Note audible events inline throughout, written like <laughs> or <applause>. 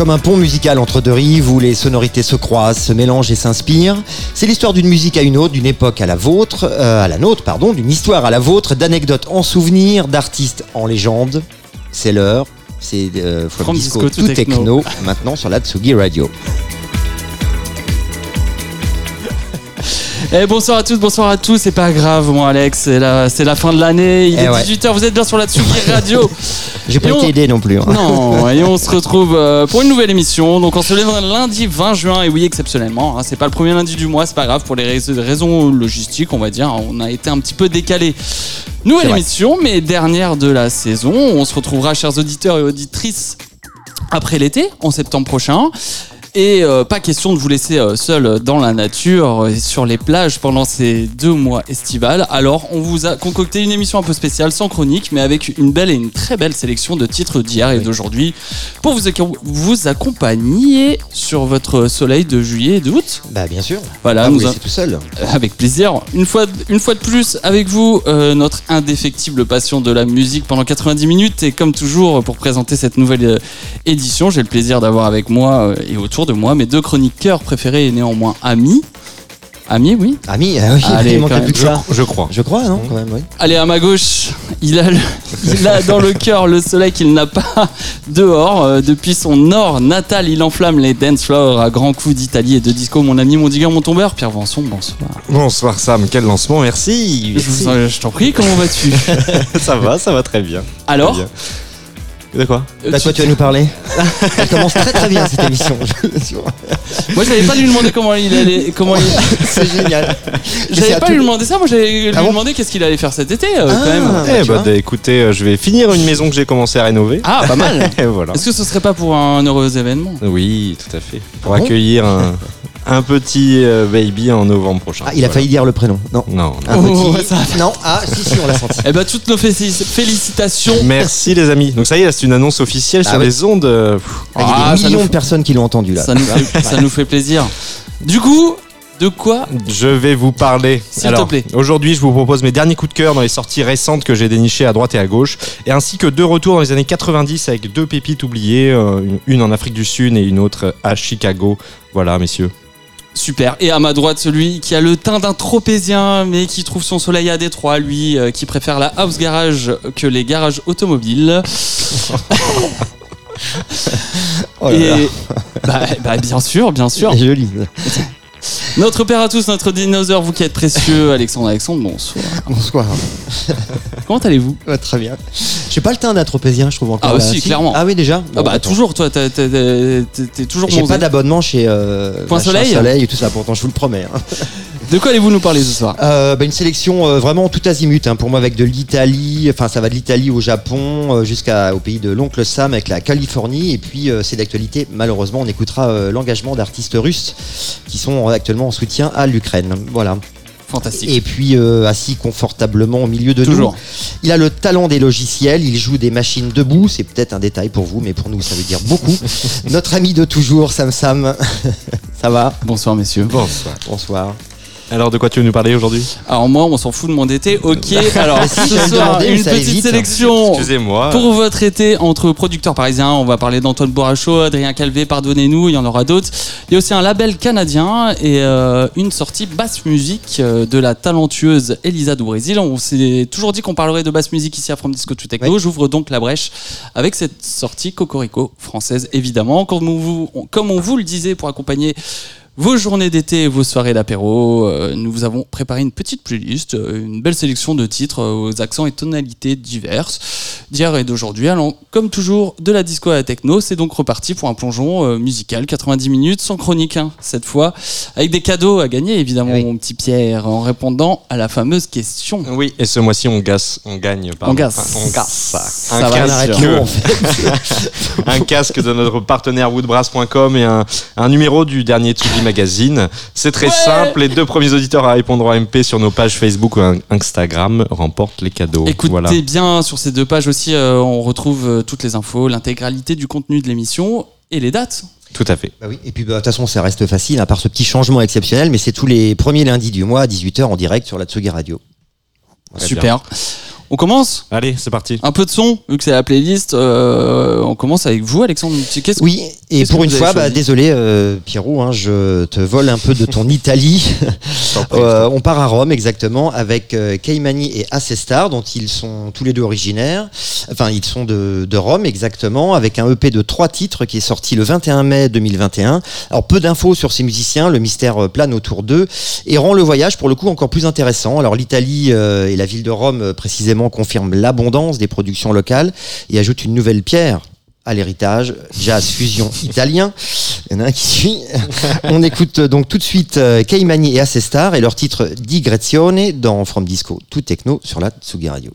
Comme un pont musical entre deux rives où les sonorités se croisent, se mélangent et s'inspirent. C'est l'histoire d'une musique à une autre, d'une époque à la vôtre, euh, à la nôtre, pardon, d'une histoire à la vôtre, d'anecdotes en souvenir, d'artistes en légende. C'est l'heure. C'est euh, From, From Disco, Disco to tout techno. Techno. maintenant sur la Tsugi Radio. Eh, bonsoir à tous, bonsoir à tous, c'est pas grave, moi Alex, c'est la, c'est la fin de l'année, il Eh est ouais. 18h, vous êtes bien sur la Tsugi <laughs> Radio. J'ai pas Et été on- aidé non plus. hein. Non, <laughs> et on se retrouve euh, pour une nouvelle émission. Donc on se lève lundi 20 juin, et oui, exceptionnellement. hein, c'est pas le premier lundi du mois, c'est pas grave, pour les rais- raisons logistiques, on va dire. On a été un petit peu décalé. Nouvelle émission, mais dernière de la saison. On se retrouvera, chers auditeurs et auditrices, après l'été, en septembre prochain. Et euh, pas question de vous laisser euh, seul dans la nature et sur les plages pendant ces deux mois estivales. Alors, on vous a concocté une émission un peu spéciale, sans chronique, mais avec une belle et une très belle sélection de titres d'hier et d'aujourd'hui pour vous, ac- vous accompagner sur votre soleil de juillet et d'août. Bah bien sûr. Voilà, Ah, nous vous a- tout seul. <laughs> avec plaisir. Une fois, une fois de plus, avec vous, euh, notre indéfectible passion de la musique pendant 90 minutes. Et comme toujours, pour présenter cette nouvelle édition, j'ai le plaisir d'avoir avec moi et autour de moi mes deux chroniqueurs préférés et néanmoins amis. Amis, oui. Ami, ah oui, Allez, il quand manquait même. plus que ça. Je crois. Je crois, non quand même, oui. Allez, à ma gauche, il a, le- <laughs> il a dans le cœur le soleil qu'il n'a pas <laughs> dehors. Euh, depuis son nord natal, il enflamme les dance floors à grands coups d'Italie et de disco. Mon ami, mon digueur, mon tombeur, Pierre Vanson, bonsoir. Bonsoir Sam, quel lancement, merci. Je, t'en prie, comment vas-tu? <laughs> Ça va, ça va très bien. Alors Très bien. De quoi Euh, Bah tu- toi tu vas nous parler. <laughs> Elle commence très très bien cette émission. Moi, j'avais pas lui demander comment il allait. Comment il... <laughs> C'est <laughs> génial. J'avais pas tout- lui demander ça. Moi, j'allais lui Ah bon demander qu'est-ce qu'il allait faire cet été, euh, Ah. quand même. bah, Eh bah, bah, écoutez, euh, je vais finir une maison que j'ai commencé à rénover. Ah, pas mal. Voilà. Est-ce que ce serait pas pour un heureux événement? Oui, tout à fait. Pour Ah bon? accueillir un, un petit euh, baby en novembre prochain. Ah, il a Voilà. failli dire le prénom. Non. Non. non. Un Oh, petit. ça va. Non. Ah si si on l'a senti. <laughs> Eh ben, toutes nos félici- félicitations. Merci les amis. Donc ça y est, là, c'est une annonce officielle Ah sur oui. les ondes. euh, pff, Ah, Il y a Ah, des ça millions nous de personnes qui l'ont entendu là. Ça nous, fait, ça nous fait plaisir. Du coup, de quoi Je vais vous parler. S'il te Alors, plaît. Aujourd'hui, je vous propose mes derniers coups de cœur dans les sorties récentes que j'ai dénichées à droite et à gauche, et ainsi que deux retours dans les années 90 avec deux pépites oubliées, euh, une- une en Afrique du Sud et une autre à Chicago. Voilà, messieurs. Super. Et à ma droite, celui qui a le teint d'un tropézien, mais qui trouve son soleil à Détroit, lui, euh, qui préfère la house garage que les garages automobiles. <laughs> Oh là là. Et bah, bah, bien sûr, bien sûr. <laughs> Joli. Notre père à tous, notre dinosaure, vous qui êtes précieux, <laughs> Alexandre Alexandre, bonsoir. Bonsoir. Comment allez-vous Ouais, très bien. J'ai pas le teint d'un tropézien, je trouve encore. Ah, là. si, clairement. Ah oui déjà. Ah bah attends. toujours, toi, t'es toujours J'ai pas d'abonnement chez euh, Point machin Soleil Soleil et tout ça. Pourtant, je vous le promets. hein. <laughs> De quoi allez-vous nous parler ce soir? Euh, bah, une sélection euh, vraiment tout azimut hein, pour moi avec de l'Italie, enfin ça va de l'Italie au Japon euh, jusqu'au pays de l'oncle Sam avec la Californie et puis euh, c'est d'actualité malheureusement on écoutera euh, l'engagement d'artistes russes qui sont euh, actuellement en soutien à l'Ukraine. Voilà. Fantastique. Et puis euh, assis confortablement au milieu de Toujours. nous, il a le talent des logiciels, il joue des machines debout, c'est peut-être un détail pour vous mais pour nous ça veut dire beaucoup. <laughs> Notre ami de toujours Sam Sam. <laughs> ça va? Bonsoir messieurs. Bonsoir. Bonsoir. Alors, de quoi tu veux nous parler aujourd'hui? Alors moi, on s'en fout de mon été. Ok. <laughs> Alors si, ce soir, une petite vite. sélection. Excusez-moi. Pour votre été entre producteurs parisiens, on va parler d'Antoine Boracho, Adrien Calvé, pardonnez-nous, il y en aura d'autres. Il y a aussi un label canadien et euh, une sortie basse musique euh, de la talentueuse Elisa du Brésil. On s'est toujours dit qu'on parlerait de basse musique ici à From Disco to Techno. Oui. J'ouvre donc la brèche avec cette sortie Cocorico française, évidemment. Comme on vous, on- comme on vous le disait pour accompagner vos journées d'été et vos soirées d'apéro, euh, nous vous avons préparé une petite playlist, euh, une belle sélection de titres euh, aux accents et tonalités diverses d'hier et d'aujourd'hui. Alors, comme toujours, de la disco à la techno, c'est donc reparti pour un plongeon euh, musical, 90 minutes, sans chronique, hein, cette fois, avec des cadeaux à gagner, évidemment, Oui. mon petit Pierre, en répondant à la fameuse question. Oui, et ce mois-ci, on, gasse, on gagne. pardon. On gasse. Enfin, on gasse. Ça Un casque, en fait. <laughs> un casque de notre partenaire woodbrass.com et un, un numéro du dernier Tsugi Magazine. C'est très Ouais. simple. Les deux premiers auditeurs à répondre en MP sur nos pages Facebook ou Instagram remportent les cadeaux. Écoutez Voilà. bien, sur ces deux pages aussi, euh, on retrouve euh, toutes les infos, l'intégralité du contenu de l'émission et les dates. Tout à fait. Bah oui, et puis bah, de toute façon, ça reste facile, à part ce petit changement exceptionnel, mais c'est tous les premiers lundis du mois à 18h en direct sur la Tsugi Radio. Super. On commence Allez, c'est parti. Un peu de son, vu que c'est la playlist. euh, on commence avec vous, Alexandre. Qu'est-ce Oui, et Qu'est-ce pour que une fois, bah, désolé euh, Pierrot, hein, je te vole un peu de ton <laughs> Italie. Euh, on part à Rome exactement avec euh, Caimani et Assestar, dont ils sont tous les deux originaires. Enfin, ils sont de, de Rome exactement, avec un EP de trois titres qui est sorti le 21 mai 2021. Alors peu d'infos sur ces musiciens, le mystère plane autour d'eux et rend le voyage pour le coup encore plus intéressant. Alors l'Italie euh, et la ville de Rome euh, confirment l'abondance des productions locales et ajoutent une nouvelle pierre à l'héritage, jazz fusion <laughs> italien. Il y en a un qui suit. <laughs> On écoute euh, donc tout de suite euh, Caimani et Assestar et leur titre Digressione dans From Disco, tout techno sur la Tsugi Radio.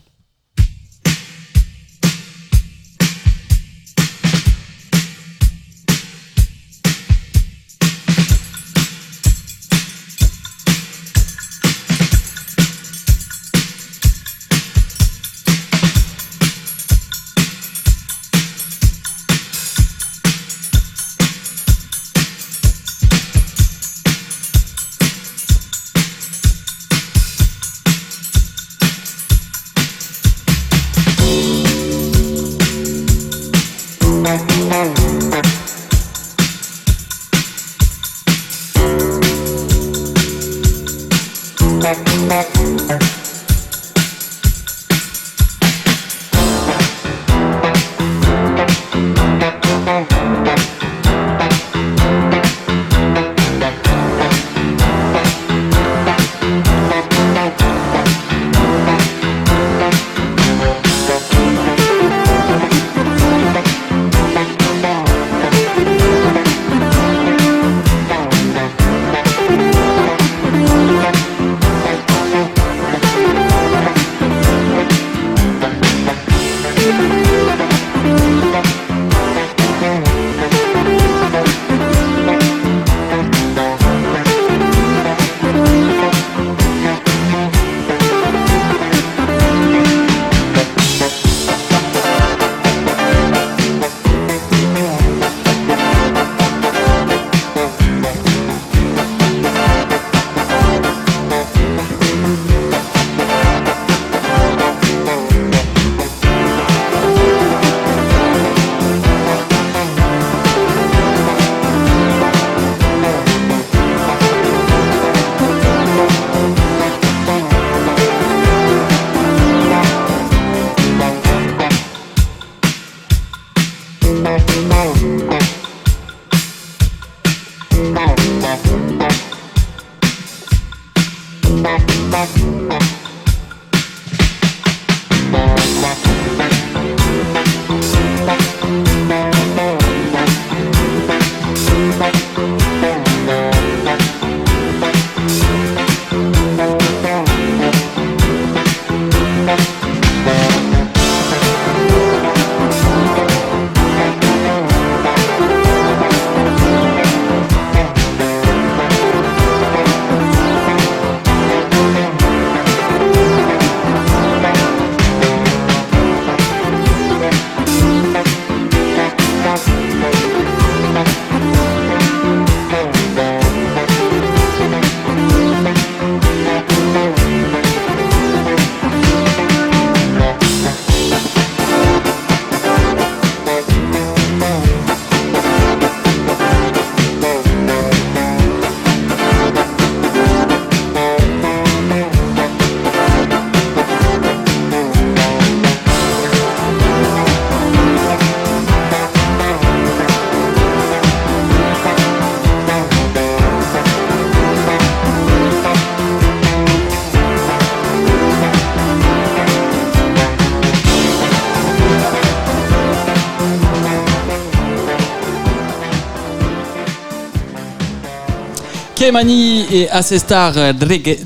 Kemani et Assestar euh, Dreg-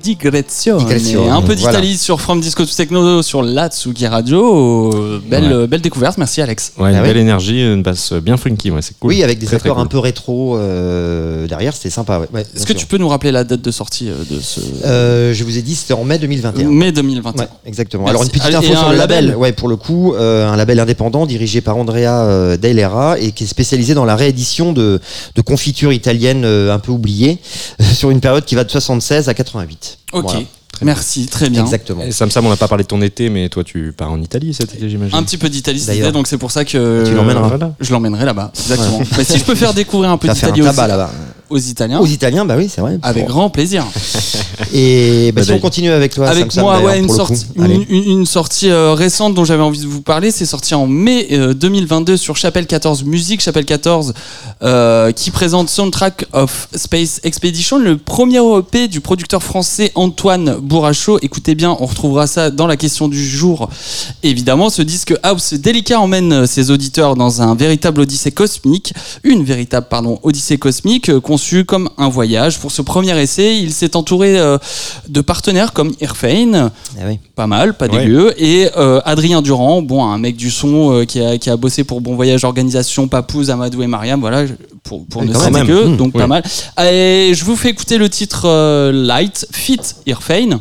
Digrezione. Digrezione, Un peu voilà. d'Italie sur From Disco to Techno sur la Tsugi Radio. Euh, Belle, euh, belle découverte, merci Alex. Ouais, une Ah ouais belle énergie, une basse bien funky, ouais, c'est cool. Oui, avec des Très, très accords un peu rétro derrière, c'était sympa. ouais. Ouais, Est-ce bien que sûr. tu peux nous rappeler la date de sortie euh, de ce Euh, je vous ai dit, c'était en mai 2021. mai 2021 Ouais, exactement. Merci. Alors une petite Et info un sur le label. label. Ouais, pour le coup, euh, un label indépendant dirigé par Andrea euh, Dailera et qui est spécialisé dans la réédition de, de confitures italiennes euh, un peu oubliées <laughs> sur une période qui va de 76 à 88. Ok. Voilà. Merci, très bien. Exactement. Et Sam Sam, on n'a pas parlé de ton été, mais toi, tu pars en Italie cet été, j'imagine. Un petit peu d'Italie cet D'ailleurs. été, donc c'est pour ça que Tu l'emmèneras. Voilà. je l'emmènerai là-bas. Exactement. <laughs> Mais si je peux faire découvrir un peu d'Italie tabac là-bas. Aux Italiens, Aux Italiens, bah oui, c'est vrai. avec grand plaisir. <laughs> Et bah, Bah, si on d'ailleurs. continue avec toi, Avec moi, ouais, une. Allez. une, une- une sortie euh, récente dont j'avais envie de vous parler. C'est sorti en mai euh, 2022 sur Chapelle 14 Musique. Chapelle 14 euh, qui présente Soundtrack of Space Expedition, le premier EP du producteur français Antoine Bourrachaud. Écoutez bien, on retrouvera ça dans la question du jour. Évidemment, ce disque house délicat emmène euh, ses auditeurs dans un véritable odyssée cosmique, une véritable pardon odyssée cosmique euh, conçue comme un voyage. Pour ce premier essai, il s'est entouré euh, de partenaires comme Irfane, Ah oui. pas mal, pas Ouais. dégueu. Et euh, Adrien Durand, bon, un mec du son euh, qui, a, qui a bossé pour Bon Voyage Organisation, Papouze, Amadou et Mariam, voilà, pour, pour ne citer que, Mmh, donc oui. pas mal. Et je vous fais écouter le titre euh, Light, Fit Irfane,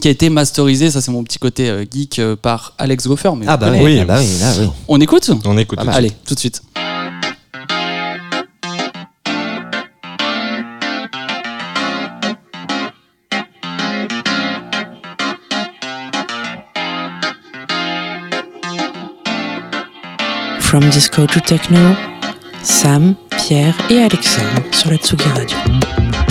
qui a été masterisé, ça c'est mon petit côté geek, par Alex Goffer. Mais Ah bah oui, Oui. ah bah oui, là oui. On écoute? On écoute. Ah bah, Allez, tout de suite. From Disco to Techno, Sam, Pierre et Alexandre sur la Tsugi Radio.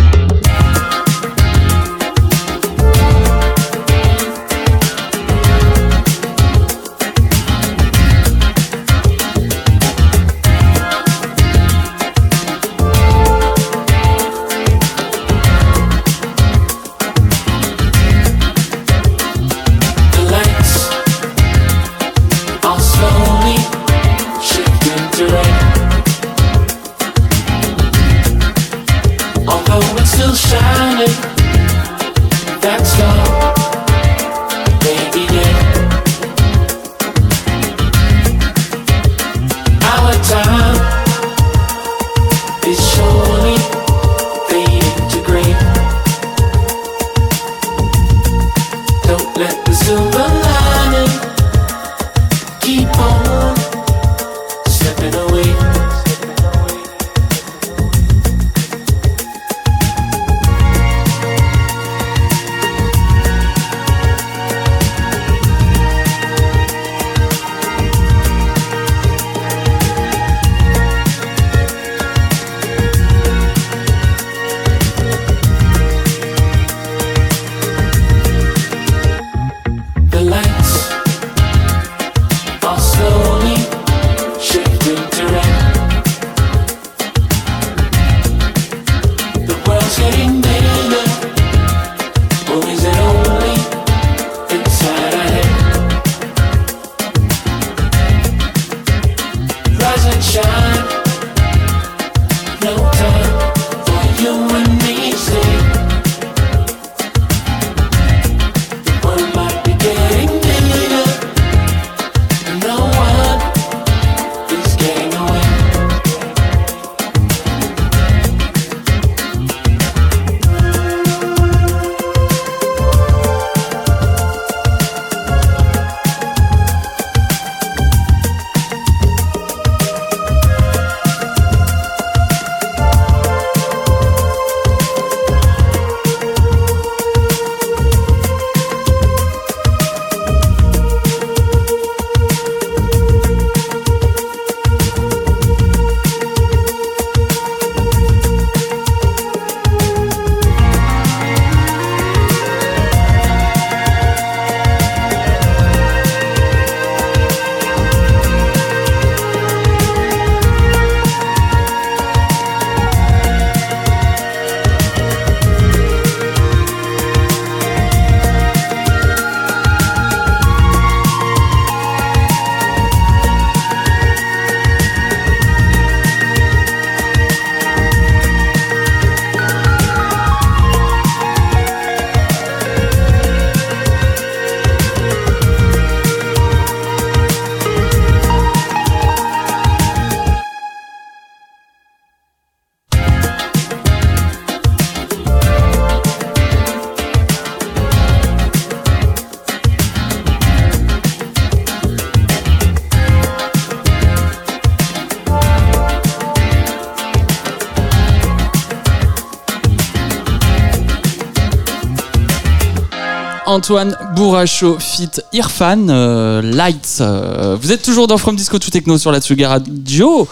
Antoine Bourracho fit Irfan euh, Lights. Euh, vous êtes toujours dans From Disco to Techno sur la Tsuga Radio.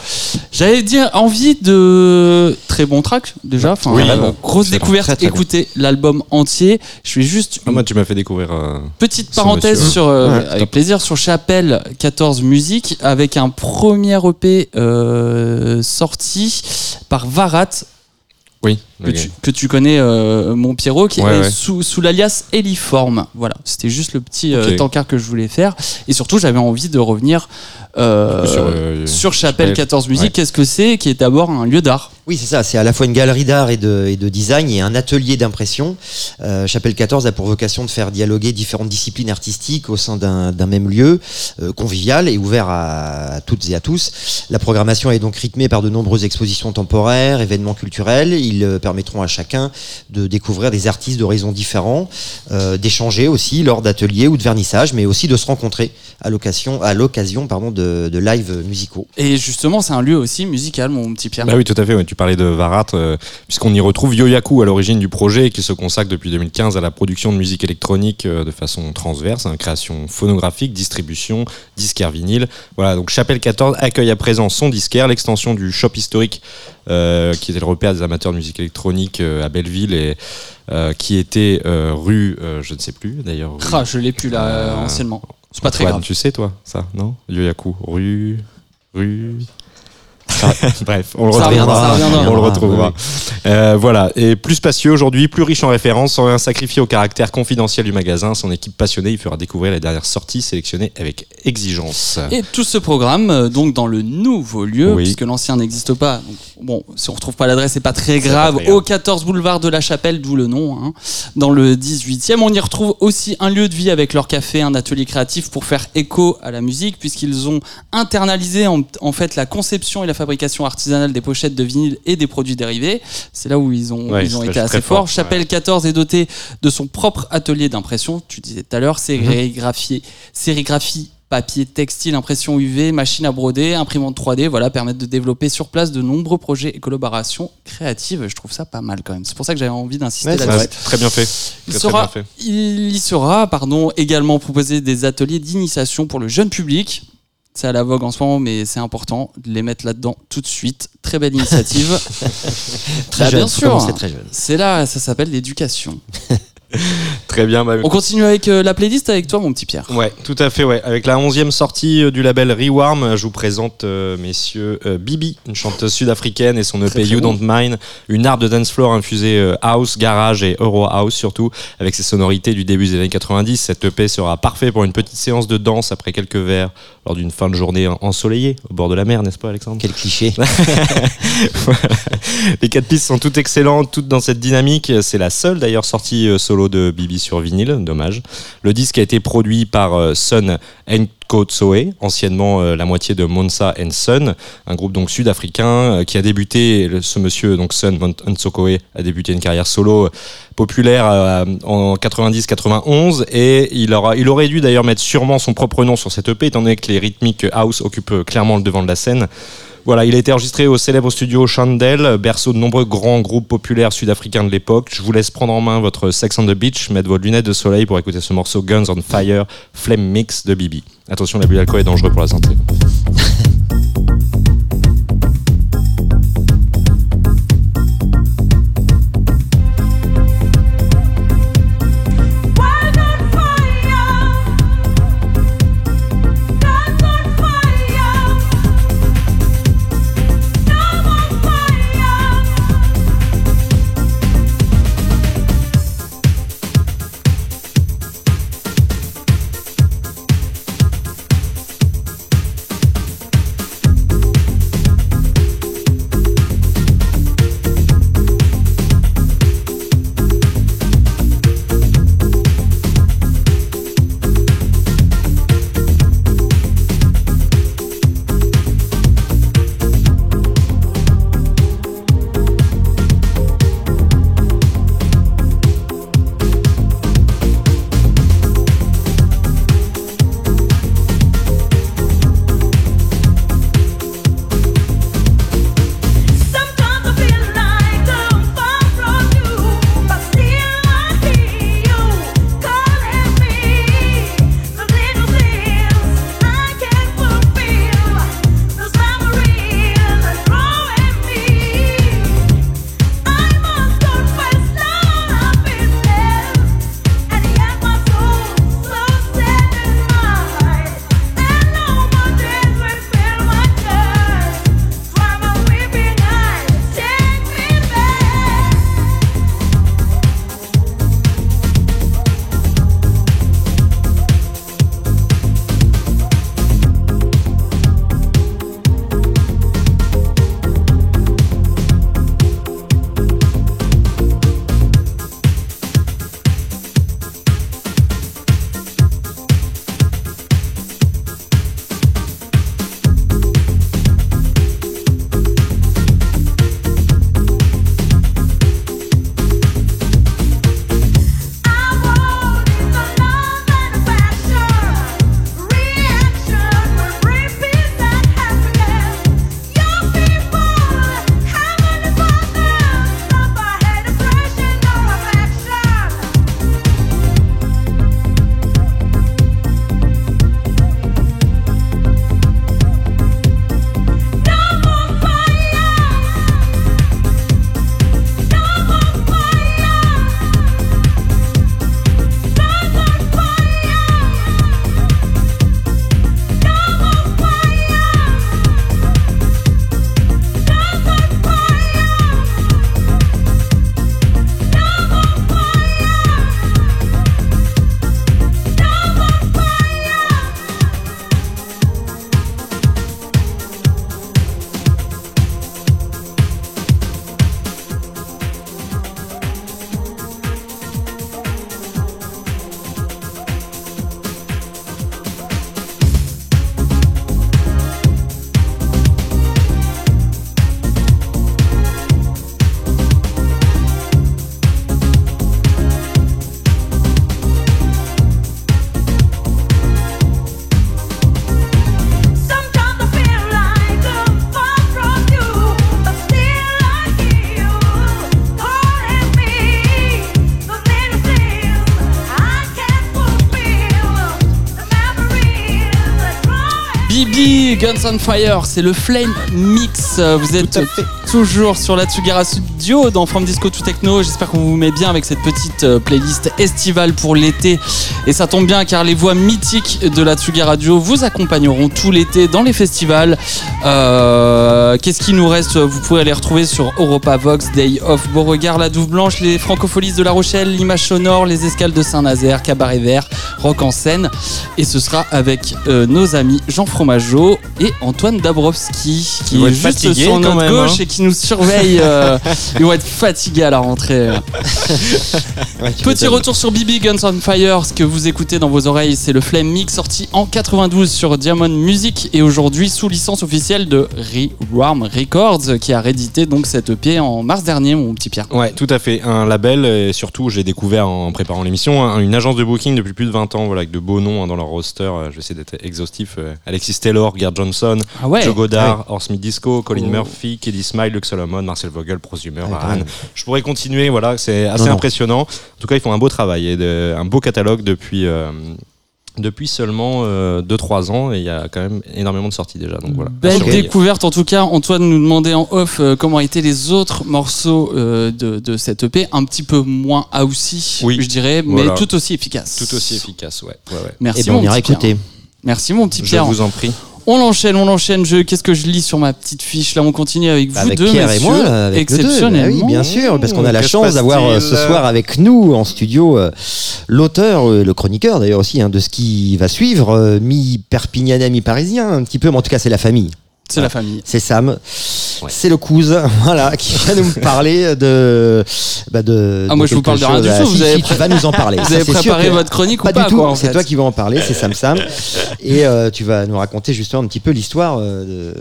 J'allais dire envie de très bon track déjà. Enfin, Oui, euh, grosse découverte. Très, très bon. Écoutez l'album entier. Je fais juste Ah, moi, tu m'as fait découvrir. petite parenthèse monsieur. sur euh, Ouais, avec plaisir sur Chapelle 14 Musique avec un premier EP euh, sorti par Varat Oui. Que, tu, que tu connais, euh, mon Pierrot, qui Ouais, est ouais. sous, sous l'alias Eliform. Voilà, c'était juste le petit euh, tankard que je voulais faire. Et surtout, j'avais envie de revenir euh, Sur, euh, sur Chapelle Chapelle. 14 Musique. Ouais. Qu'est-ce que c'est Qui est d'abord un lieu d'art? Oui, c'est ça. C'est à la fois une galerie d'art et de, et de design et un atelier d'impression. Euh, Chapelle 14 a pour vocation de faire dialoguer différentes disciplines artistiques au sein d'un d'un même lieu, euh, convivial et ouvert à, à toutes et à tous. La programmation est donc rythmée par de nombreuses expositions temporaires, événements culturels. Euh, permettront à chacun de découvrir des artistes d'horizons différents, euh, d'échanger aussi lors d'ateliers ou de vernissages, mais aussi de se rencontrer à l'occasion à l'occasion pardon de, de live musicaux. Et justement, c'est un lieu aussi musical, mon petit Pierre. Bah oui, tout à fait. ouais. Tu parlais de Varat, euh, puisqu'on y retrouve Yoyaku à l'origine du projet, qui se consacre depuis 2015 à la production de musique électronique euh, de façon transverse, hein, création phonographique, distribution, disquaire vinyle. Voilà, donc Chapelle 14 accueille à présent son disquaire, l'extension du shop historique, euh, qui était le repère des amateurs de musique électronique euh, à Belleville et euh, qui était rue, je ne sais plus d'ailleurs. Ah, je l'ai plus là, anciennement. C'est pas très grave. Tu sais, toi, ça, non? Yoyaku, rue. Rue. <laughs> Bref, on le Ça reviendra, reviendra. On le retrouvera. Euh, voilà, et plus spacieux aujourd'hui, plus riche en références, sans rien sacrifier au caractère confidentiel du magasin. Son équipe passionnée, il fera découvrir les dernières sorties sélectionnées avec exigence. Et tout ce programme, euh, donc dans le nouveau lieu, Oui. puisque l'ancien n'existe pas. Donc, bon, si on retrouve pas l'adresse, c'est pas très grave. pas très grave. Au 14 boulevard de la Chapelle, d'où le nom. hein. Dans le 18e, on y retrouve aussi un lieu de vie avec leur café, un atelier créatif pour faire écho à la musique, puisqu'ils ont internalisé en, en fait la conception et la fabrication artisanale des pochettes de vinyle et des produits dérivés. C'est là où ils ont, Ouais, ils ont c'est été assez fort, forts. Chapelle 14 est doté de son propre atelier d'impression. Tu disais tout à l'heure, sérigraphie, sérigraphie papier, textile, impression UV, machine à broder, imprimante 3D, voilà, permettent de développer sur place de nombreux projets et collaborations créatives. Je trouve ça pas mal quand même. C'est pour ça que j'avais envie d'insister Ouais, là-dessus. Très bien fait. Il Très, très sera, bien fait. il y sera pardon, également proposé des ateliers d'initiation pour le jeune public. C'est à la vogue en ce moment, mais c'est important de les mettre là-dedans tout de suite. Très belle initiative. <laughs> Très Bah, jeune, bien sûr. commencer très jeune. C'est là, ça s'appelle l'éducation. <laughs> <laughs> Très bien. bah, On continue avec euh, la playlist avec toi, mon petit Pierre. Ouais, tout à fait, ouais. Avec la onzième sortie euh, du label Rewarm, je vous présente, euh, messieurs, Bibi, une chanteuse sud-africaine et son EP Très, très You bon. Don't Mind, une art de dance floor infusée house, garage et euro house surtout, avec ses sonorités du début des années 90. Cette EP sera parfait pour une petite séance de danse après quelques verres lors d'une fin de journée en- ensoleillée au bord de la mer, n'est-ce pas, Alexandre? Quel cliché. <laughs> Voilà. Les quatre pistes sont toutes excellentes, toutes dans cette dynamique. C'est la seule d'ailleurs sortie euh, de Bibi sur vinyle, dommage. Le disque a été produit par euh, Sun Soe, anciennement euh, la moitié de Monsa Son, un groupe donc sud-africain euh, qui a débuté, ce monsieur donc Sun Nsokoe a débuté une carrière solo populaire en 90-91 et il, aura, il aurait dû d'ailleurs mettre sûrement son propre nom sur cette EP étant donné que les rythmiques house occupent clairement le devant de la scène. Voilà, il a été enregistré au célèbre studio Chandel, berceau de nombreux grands groupes populaires sud-africains de l'époque. Je vous laisse prendre en main votre Sex on the Beach, mettre vos lunettes de soleil pour écouter ce morceau Guns on Fire, Flame Mix de Bibi. Attention, l'abus d'alcool est dangereux pour la santé. <laughs> On Fire, c'est le Flame Mix. Vous êtes toujours sur la Tsugara Studio dans From Disco to Techno. J'espère qu'on vous met bien avec cette petite euh, playlist estivale pour l'été. Et ça tombe bien car les voix mythiques de la Tsugi Radio vous accompagneront tout l'été dans les festivals. Euh, Qu'est-ce qui nous reste? Vous pouvez les retrouver sur Europa Vox, Day of Beauregard, La Douve Blanche, les Francopholies de La Rochelle, l'Image Sonore, les Escales de Saint-Nazaire, Cabaret Vert, Rock en scène. Et ce sera avec euh, nos amis Jean Fromageau et Antoine Dabrowski qui est juste sur notre gauche hein. et qui nous surveille. euh, <laughs> ils vont être fatigués à la rentrée. <laughs> Ouais, Petit retour sur BB Guns on Fire, ce que vous écoutez dans vos oreilles, c'est le Flame Mix sorti en 92 sur Diamond Music et aujourd'hui sous licence officielle de Rewarm Records qui a réédité donc cette EP en mars dernier, mon petit Pierre. Ouais, tout à fait. Un label, et surtout, j'ai découvert en préparant l'émission, hein, une agence de booking depuis plus de 20 ans, voilà, avec de beaux noms hein, dans leur roster. Euh, Je vais essayer d'être exhaustif. Euh, Alexis Taylor, Gerd Johnson, Ah ouais Joe Goddard, Horst Smith Disco, Colin Oh. Murphy, Keddy Smile, Luke Solomon, Marcel Vogel, Prosumer, Ouais, même. Je pourrais continuer, voilà, c'est assez Non, impressionnant. Tout cas, ils font un beau travail et de- un beau catalogue depuis. euh, depuis seulement 2-3 ans et il y a quand même énormément de sorties déjà donc voilà Belle découverte en tout cas. Antoine nous demandait en off euh, comment étaient les autres morceaux euh, de, de cette EP, un petit peu moins housey, Oui. je dirais, mais Voilà. tout aussi efficace. tout aussi efficace ouais, ouais, ouais. Merci Eh ben, mon on ira petit Pierre. écouter. Merci mon petit je Pierre. vous en prie On enchaîne, on enchaîne. Je, qu'est-ce que je lis sur ma petite fiche Là, on continue avec vous Avec deux, Pierre messieurs, et moi, là, avec nous deux. Bah exceptionnellement. oui, bien sûr, parce qu'on a la chance d'avoir euh, ce soir avec nous en studio euh, l'auteur, euh, le chroniqueur d'ailleurs aussi, hein, de ce qui va suivre, euh, mi-perpignanais, mi-parisien, un petit peu, mais en tout cas c'est la famille. C'est la famille. C'est Sam, Ouais. c'est le cousin, <laughs> voilà, qui vient nous parler de. Bah de Ah, de moi, je vous parle de rien du tout, si, vous avez si, tu vas nous en parler. <laughs> Vous Ça, avez préparé votre chronique Pas ou pas du tout, c'est toi qui vas en parler, c'est Sam Sam. Et euh, tu vas nous raconter justement un petit peu l'histoire euh, de,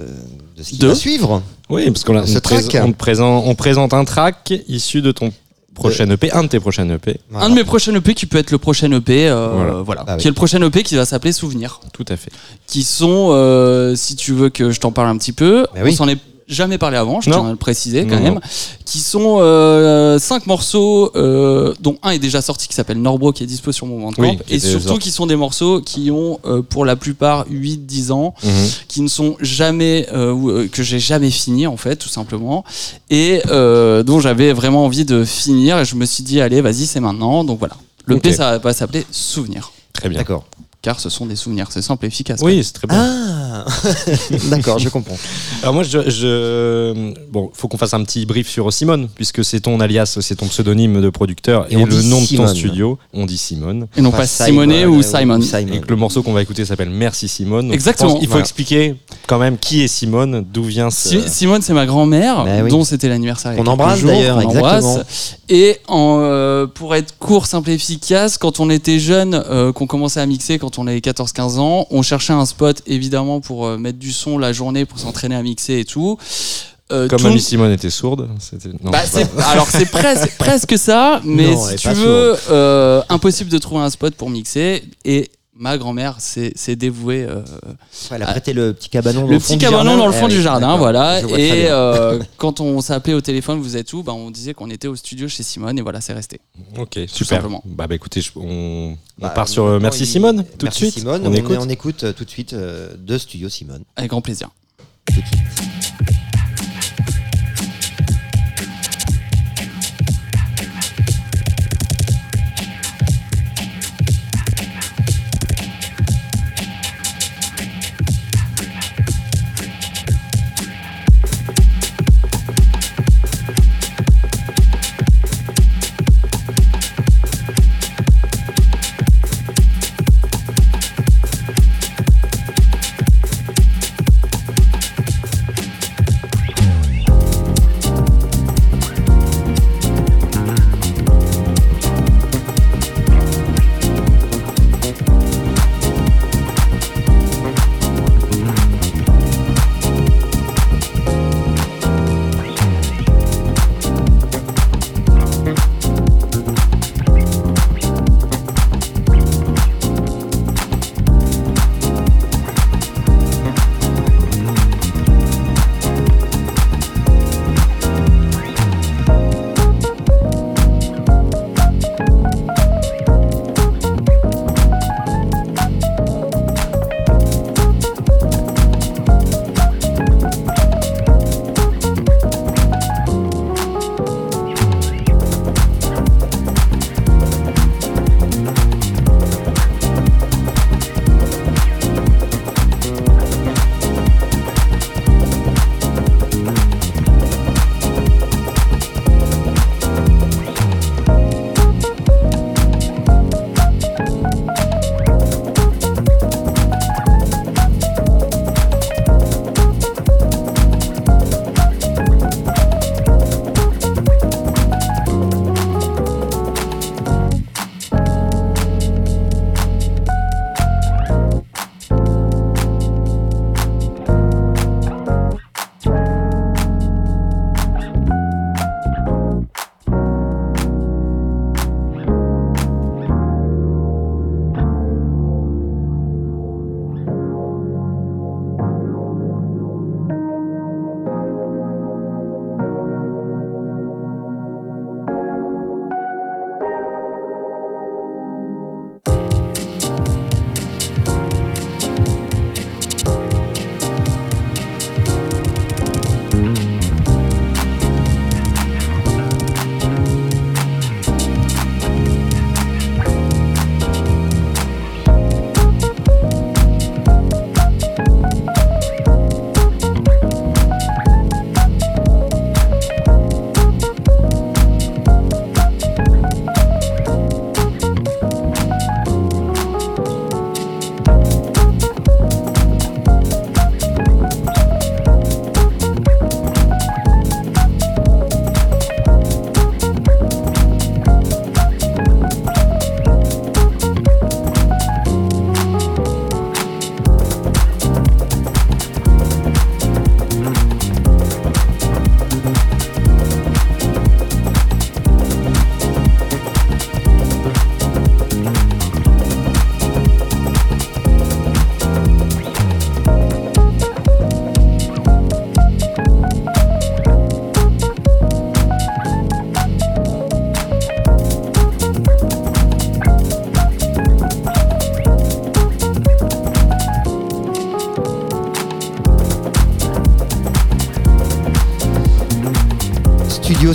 de ce qui De va suivre. Oui, parce qu'on on, track. présente- on te présente, on présente un track issu de ton prochain EP, un de tes prochains EP. Un de mes prochains EP qui peut être le prochain EP, euh, Voilà. voilà, Ah oui. qui est le prochain EP qui va s'appeler Souvenir, Tout à fait. qui sont, euh, si tu veux que je t'en parle un petit peu, oui. on s'en est jamais parlé avant, je Non. tiens à le préciser quand Non, même, non. qui sont euh, cinq morceaux, euh, dont un est déjà sorti qui s'appelle Norbro qui est dispo sur mon Bandcamp, Oui, et surtout sorti. qui sont des morceaux qui ont euh, pour la plupart 8-10 ans, Mhm. qui ne sont jamais que j'ai jamais fini en fait tout simplement et euh, dont j'avais vraiment envie de finir et je me suis dit allez vas-y c'est maintenant donc voilà le. P ça va s'appeler souvenir Très bien. D'accord. Car ce sont des souvenirs c'est simple et efficace Oui, c'est très bien. Ah <laughs> D'accord, je comprends. Alors moi, je, je- bon, faut qu'on fasse un petit brief sur Simone, puisque c'est ton alias, c'est ton pseudonyme de producteur Et et, on le nom de ton Simone. studio. On dit Simone. et non pas, Simonet ou Simon Et que le morceau qu'on va écouter s'appelle Merci Simone. Donc, Exactement. pense qu'il faut Voilà. expliquer quand même qui est Simone, d'où vient ce. Si- Simone c'est ma grand-mère Bah oui. dont c'était l'anniversaire il quelques embrasse d'ailleurs, exactement. et en, euh, pour être court simple et efficace quand on était jeune euh, qu'on commençait à mixer quand on avait 14-15 ans on cherchait un spot évidemment pour euh, mettre du son la journée pour s'entraîner à mixer et tout Euh, Comme tout- Mamie Simone était sourde. c'était- non, Bah, <laughs> alors c'est presque, presque ça, mais Non, si tu veux, euh, impossible de trouver un spot pour mixer. Et ma grand-mère s'est s'est dévouée. euh, Ouais, elle a prêté le petit cabanon dans le le fond petit du cabanon jardin. dans le fond du jardin, d'accord. voilà. Et euh, <laughs> quand on s'appelait au téléphone, vous êtes où? Bah, On disait qu'on était au studio chez Simone, et voilà, c'est resté. Ok, super. simplement. Bah, bah écoutez, je- on, on Bah, part sur euh, Merci Simone tout de Merci suite. Simone, on, on, écoute. on écoute euh, tout de suite euh, de Studio Simone. Avec grand plaisir. Tout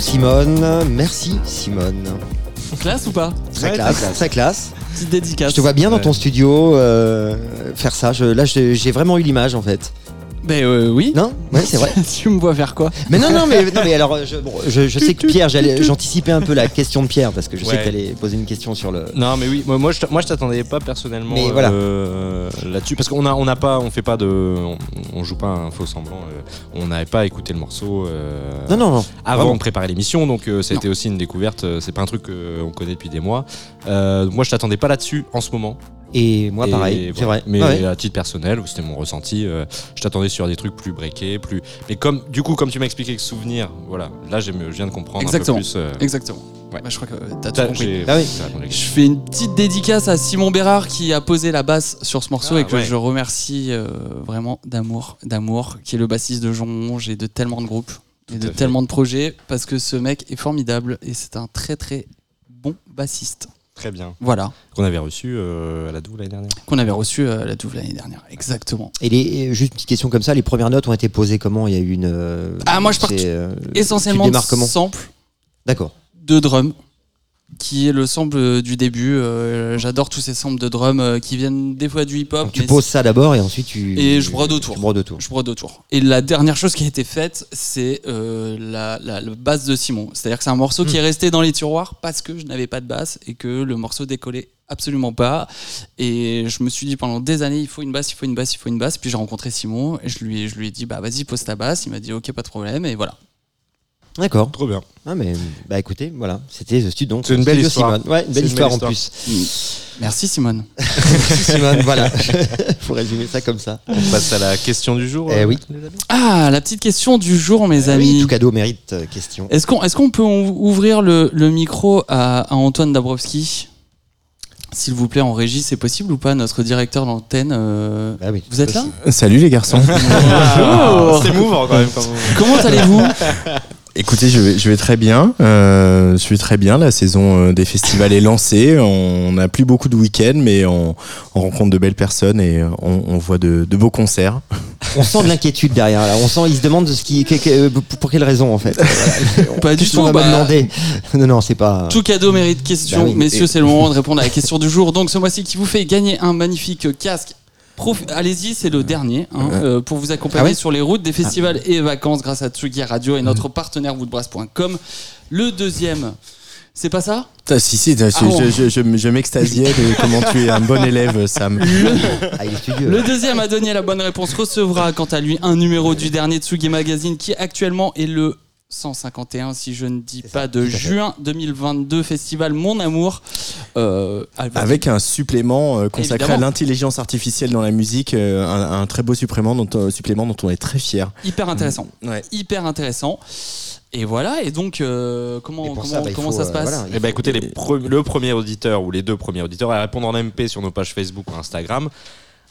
studio Simone. Merci Simone. Classe ou pas? Très Ouais, classe, très classe. très classe. Petite dédicace. Je te vois bien dans Ouais. ton studio euh, faire ça. Je- là, j'ai vraiment eu l'image en fait. Ben euh, oui. Non? Ouais, c'est vrai. <laughs> tu me vois faire quoi? Mais non, non, mais, non, mais alors, je, bon, je, je sais que Pierre, j'anticipais un peu la question de Pierre parce que je sais que t'allais poser une question sur le. Non, mais oui, moi, moi, je t- moi, je t'attendais pas personnellement Mais euh, voilà. euh, là-dessus parce qu'on a, on n'a pas, on fait pas de, on, on joue pas un faux semblant. Euh, on n'avait pas écouté le morceau euh, Non, non, non. avant vraiment. de préparer l'émission, donc euh, ça a Non. été aussi une découverte. euh, C'est pas un truc qu'on connaît depuis des mois. Euh, moi, je t'attendais pas là-dessus en ce moment. Et moi, Et pareil, c'est voilà. vrai. Mais Ouais. à titre personnel, c'était mon ressenti. euh, je t'attendais sur des trucs plus breakés, plus. Mais comme, du coup, comme tu m'as expliqué que souvenir, voilà, là, j'ai- je viens de comprendre Exactement. un peu plus. euh, Exactement. Ouais. Bah, je crois que t'as tout compris. Ah oui. Je fais une petite dédicace à Simon Bérard qui a posé la basse sur ce morceau Ah, et que ouais. je remercie euh, vraiment d'amour, d'amour, qui est le bassiste de Jonge et de tellement de groupes et de fait. tellement de projets parce que ce mec est formidable et c'est un très très bon bassiste. Très bien. Voilà, Qu'on avait reçu euh, à la Doue l'année dernière. qu'on avait reçu euh, à la Douve l'année dernière. Exactement. Et les, juste une petite question comme ça, les premières notes ont été posées comment? Il y a eu une. euh, Ah, moi, je pars euh, Essentiellement de démarres comment? sample D'accord. De drum qui est le sample euh, du début. Euh, J'adore tous ces samples de drum euh, qui viennent des fois du hip-hop. Tu poses ça d'abord et ensuite tu. Et je brode autour. Autour. Je brode autour. Et la dernière chose qui a été faite, c'est euh, la, la- la basse de Simon. C'est-à-dire que c'est un morceau qui est resté dans les tiroirs parce que je n'avais pas de basse et que le morceau décollait absolument pas. Et je me suis dit pendant des années, il faut une basse, il faut une basse, il faut une basse. Puis j'ai rencontré Simon et je lui, je lui ai dit, bah vas-y, pose ta basse. Il m'a dit, ok, pas de problème. Et voilà. D'accord. Trop bien. Ah mais bah écoutez, voilà, c'était The Studio. donc, C'est une belle Studio histoire. Simone. Ouais, une belle une histoire belle en histoire. plus. Merci Simone. <laughs> Simone, voilà. <laughs> Faut résumer ça comme ça. On passe à la question du jour. Eh euh, oui. les amis Ah, la petite question du jour, mes Ah amis. oui, tout cadeau mérite euh, question. Est-ce qu'on est qu'on peut ou- ouvrir le, le micro à, à Antoine Dabrowski? S'il vous plaît, en régie, c'est possible ou pas Notre directeur d'antenne. euh, Bah oui. Vous êtes là? Salut les garçons. <laughs> Bonjour. C'est mouvant quand même. Comme... Comment allez-vous? Écoutez, je vais, je vais très bien. Euh, je vais très bien. La saison euh, des festivals est lancée. On n'a plus beaucoup de week-ends, mais on, on rencontre de belles personnes et euh, on, on voit de, de beaux concerts. On sent de l'inquiétude derrière. Là. On sent, il se demande de ce qui, que- que- pour quelle raison en fait. Voilà. <laughs> Pas du tout, va bah- demander. <laughs> Non, non, c'est pas. Tout cadeau mérite question. Bah oui. Messieurs, c'est le moment de répondre à la question du jour. Donc, ce mois-ci, qui vous fait gagner un magnifique casque. Prof- Allez-y, c'est le dernier hein, euh, pour vous accompagner Ah ouais sur les routes des festivals et vacances grâce à Tsugi Radio et notre partenaire woodbrass.com. Le deuxième, c'est pas ça? Ah, si, si, je, Ah bon. je, je, je- je m'extasiais de comment tu es un bon élève, Sam. Ah, il est studieux. Le deuxième à donner la bonne réponse recevra quant à lui un numéro du dernier Tsugi Magazine qui actuellement est le 151 si je ne dis pas ça, de juin 2022 festival Mon Amour euh, Avec un supplément euh, consacré Évidemment. à l'intelligence artificielle dans la musique, euh, un, un très beau supplément dont, euh, supplément dont on est très fier. hyper intéressant Ouais. hyper intéressant et voilà et donc euh, comment Et comment, ça, bah, il comment faut, ça se euh, passe voilà, Eh ben écoutez, les pre- le premier auditeur ou les deux premiers auditeurs à répondre en MP sur nos pages Facebook ou Instagram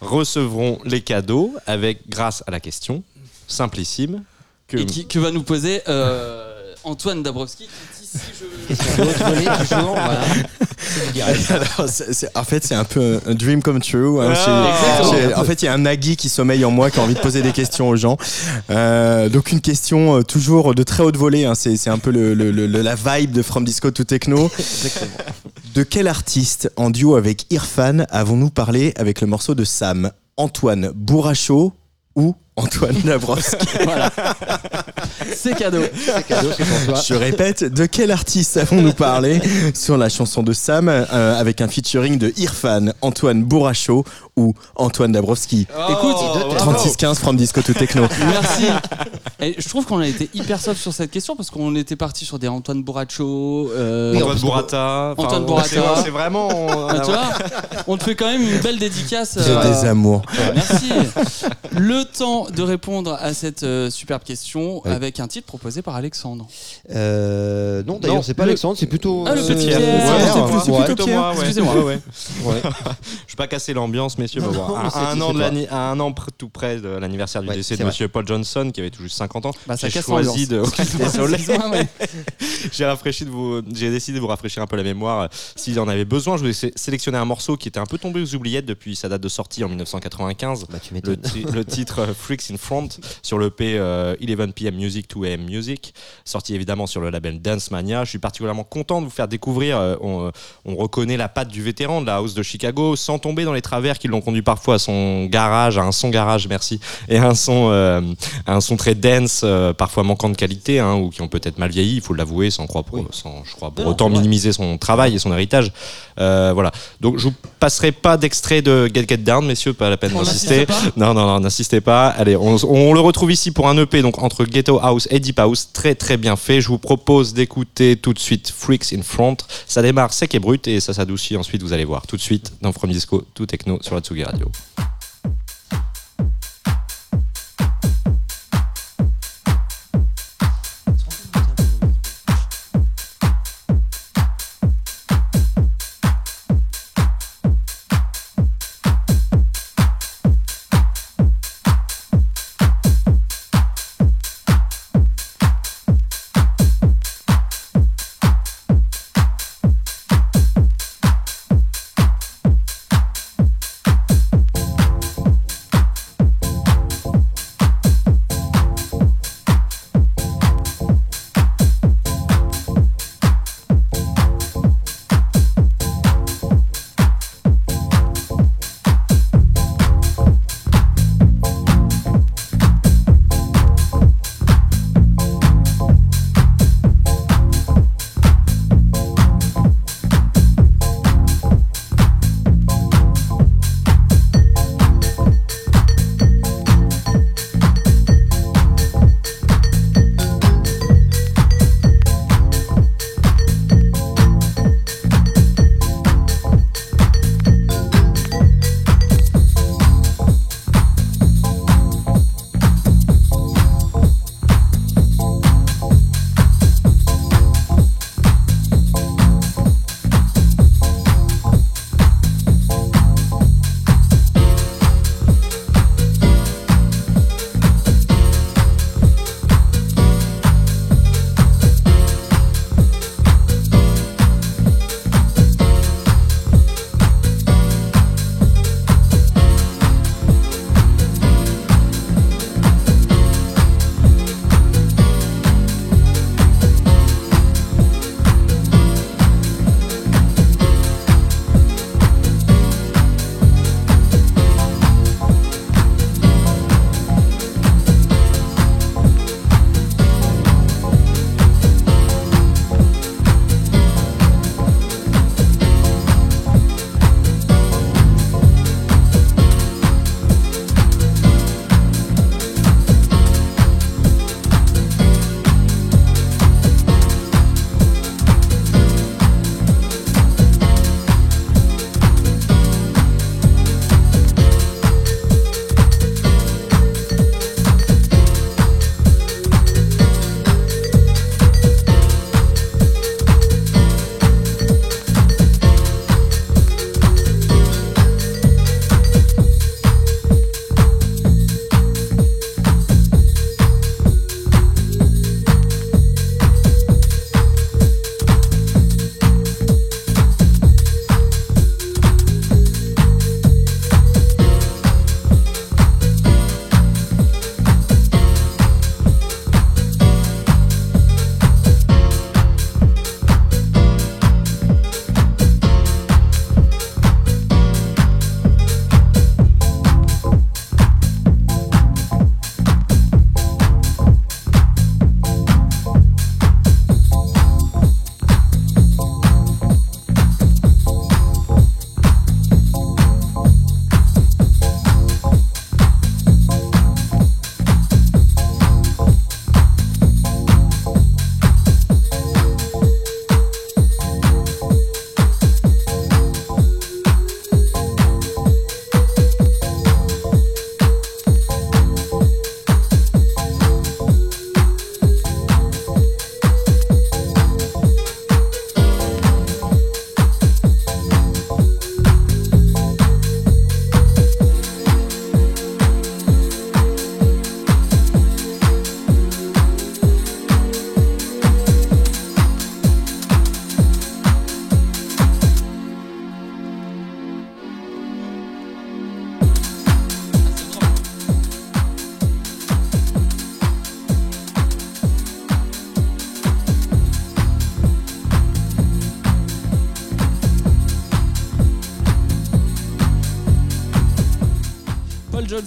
recevront les cadeaux avec grâce à la question simplissime que et qui, que va nous poser euh, <laughs> Antoine Dabrowski qui je <laughs> toujours. Voilà. <laughs> Alors, c'est- c'est- en fait, c'est un peu un dream come true. hein. Ah, J'ai- j'ai- exactement. en fait, il y a un Nagui qui sommeille en moi qui a envie de poser des questions aux gens. Euh, donc, une question euh, toujours de très haute volée. hein. C'est c'est un peu le, le- le- le- la vibe de From Disco to Techno. De quel artiste en duo avec Irfan avons-nous parlé avec le morceau de Sam? Antoine Bourracho ou Antoine Dabrowski <laughs> voilà. C'est cadeau. C'est cadeau, c'est pour toi. Je répète, de quel artiste avons-nous parlé sur la chanson de Sam euh, avec un featuring de Irfan, Antoine Bourracho ou Antoine Dabrowski écoute bravo. 3615 from Disco to Techno. <laughs> Merci. Et je trouve qu'on a été hyper soft sur cette question parce qu'on était parti sur des Antoine Bourracho. euh, Oui, Antoine Burrata. enfin, Antoine on- c'est- vraiment. ah, tu vois, <laughs> on te fait quand même une belle dédicace. C'est euh, des amours. Merci. Le temps de répondre à cette euh, superbe question Oui. avec un titre proposé par Alexandre. Euh, non, d'ailleurs, c'est pas le- Alexandre, c'est plutôt. Ah, le euh, petit Pierre. Pierre. Ouais, Pierre, c'est Ouais. plutôt moi, ouais. Excusez-moi. Ouais, ouais. Ouais. <laughs> Je vais pas casser l'ambiance, mais non, à, c'est- à un an sais de pas. l'anni- à un an pr- tout près de l'anniversaire du Ouais, décès c'est de vrai. Monsieur Paul Johnson, qui avait tout juste 50 ans. Bah, ça J'ai casse choisi de. <laughs> Désolé. Excuse-moi, <laughs> J'ai rafraîchi de vous, j'ai décidé de vous rafraîchir un peu la mémoire. euh, S'il en avait besoin, je voulais sé- sélectionner un morceau qui était un peu tombé aux oubliettes depuis sa date de sortie en 1995. Bah, tu Le, m'étonnes. ti- le titre euh, Freaks in Front sur le P euh, 11 PM Music 2 AM Music, sorti évidemment sur le label Dance Mania. Je suis particulièrement content de vous faire découvrir. euh, on, euh, on reconnaît la patte du vétéran de la house de Chicago sans tomber dans les travers qui l'ont conduit parfois à son garage, à un son garage, merci, et à un son, euh, à un son très dense, euh, parfois manquant de qualité, hein, ou qui ont peut-être mal vieilli, il faut l'avouer, sans, croire pour, Oui. sans, je crois, pour Non, non, autant minimiser son travail et son héritage. Euh, voilà. Donc je vous passerai pas d'extrait de Get Get Down, messieurs, pas la peine d'insister. Non, non, non, n'insistez pas. Allez, on, on le retrouve ici pour un EP, donc entre Ghetto House et Deep House, très très bien fait. Je vous propose d'écouter tout de suite Freaks in Front. Ça démarre sec et brut et ça s'adoucit ensuite, vous allez voir. Tout de suite dans From Disco, tout techno sur la Tsugi Radio.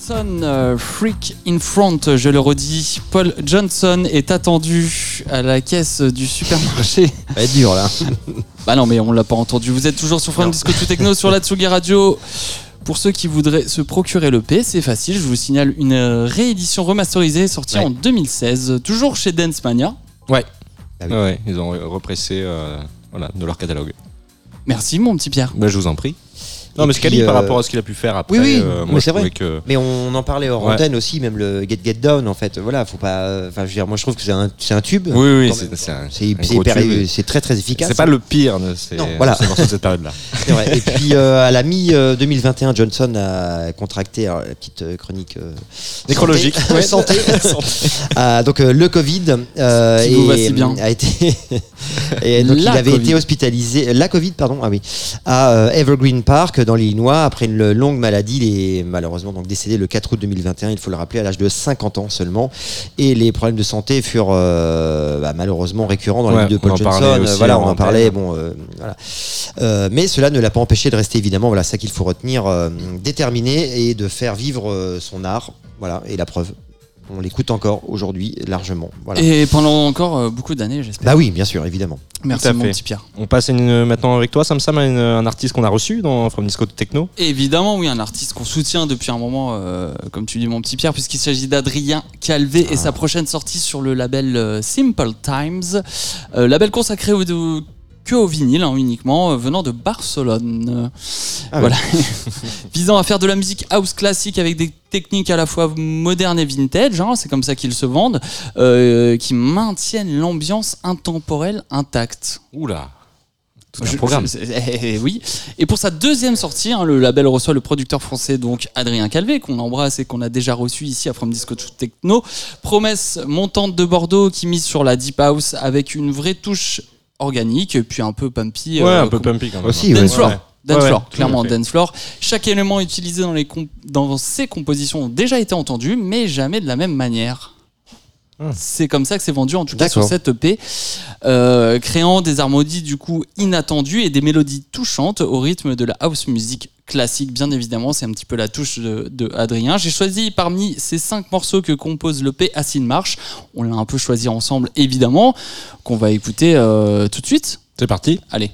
Johnson, euh, Freak in Front, je le redis. Paul Johnson est attendu à la caisse du supermarché. Ça va être dur là. <laughs> Bah non, mais on l'a pas entendu. Vous êtes toujours sur From Disco to Techno sur la Tsugi Radio. Pour ceux qui voudraient se procurer le P, c'est facile. Je vous signale une euh, réédition remasterisée sortie Ouais. en 2016, toujours chez Dance Mania. Ouais. Ah oui. Ouais, ils ont repressé euh, voilà, de leur catalogue. Merci, mon petit Pierre. Bah, je vous en prie. Non, Et mais Scali, par euh, rapport à ce qu'il a pu faire après, Oui, oui, euh, mais c'est vrai. que. Mais on en parlait hors Ouais. antenne aussi, même le Get Get Down en fait. Voilà, faut pas. Enfin, je veux dire, moi je trouve que c'est un, tube. Oui, oui, c'est très très efficace. C'est pas le pire de ces, Non, voilà. de cette période-là. <laughs> C'est vrai. Et puis euh, à la mi 2021, Johnson a contracté alors, la petite chronique Nécrologique. <laughs> santé, <laughs> donc le Covid Qui vous va si bien. a été et donc il avait été hospitalisé la Covid pardon ah oui à Evergreen Park dans l'Illinois après une longue maladie. Il est malheureusement donc décédé le 4 août 2021. Il faut le rappeler à l'âge de 50 ans seulement. Et les problèmes de santé furent euh, bah, malheureusement récurrents dans la vie de Paul Johnson. aussi voilà, on en parlait. Bon, euh, voilà. Euh, mais cela ne l'a pas empêché de rester évidemment, voilà, ça qu'il faut retenir, euh, déterminé et de faire vivre euh, son art. Voilà, et la preuve. On l'écoute encore aujourd'hui largement. Voilà. Et pendant encore euh, beaucoup d'années, j'espère. Bah oui, bien sûr, évidemment. Merci, à mon fait. petit Pierre. On passe une- maintenant avec toi, Sam Sam, une- un artiste qu'on a reçu dans From Disco to Techno. Évidemment, oui, un artiste qu'on soutient depuis un moment, euh, comme tu dis, mon petit Pierre, puisqu'il s'agit d'Adrien Calvé et sa prochaine sortie sur le label euh, Simple Times, euh, label consacré au, au- que au vinyle hein, uniquement, euh, venant de Barcelone. Euh, Ah voilà. <laughs> Visant à faire de la musique house classique avec des techniques à la fois modernes et vintage, hein, c'est comme ça qu'ils se vendent, euh, qui maintiennent l'ambiance intemporelle intacte. Oula. Tout un programme. je- eh, eh, oui. Et pour sa deuxième sortie, hein, le label reçoit le producteur français donc Adrien Calvé, qu'on embrasse et qu'on a déjà reçu ici à From Disco to Techno. Promesse montante de Bordeaux qui mise sur la deep house avec une vraie touche organique, puis un peu pumpy. Ouais, euh, un peu pumpy quand même. Aussi, Dance ouais. floor. Ouais. Dance ouais, floor, clairement dance floor. Chaque élément utilisé dans, les comp- dans ces compositions ont déjà été entendu, mais jamais de la même manière. Ah. C'est comme ça que c'est vendu en tout cas sur cette EP, euh, créant des harmonies du coup inattendues et des mélodies touchantes au rythme de la house music classique. Bien évidemment, c'est un petit peu la touche de, de Adrien. J'ai choisi parmi ces cinq morceaux que compose l'EP Acid March. On l'a un peu choisi ensemble évidemment, qu'on va écouter euh, tout de suite. C'est parti. Allez.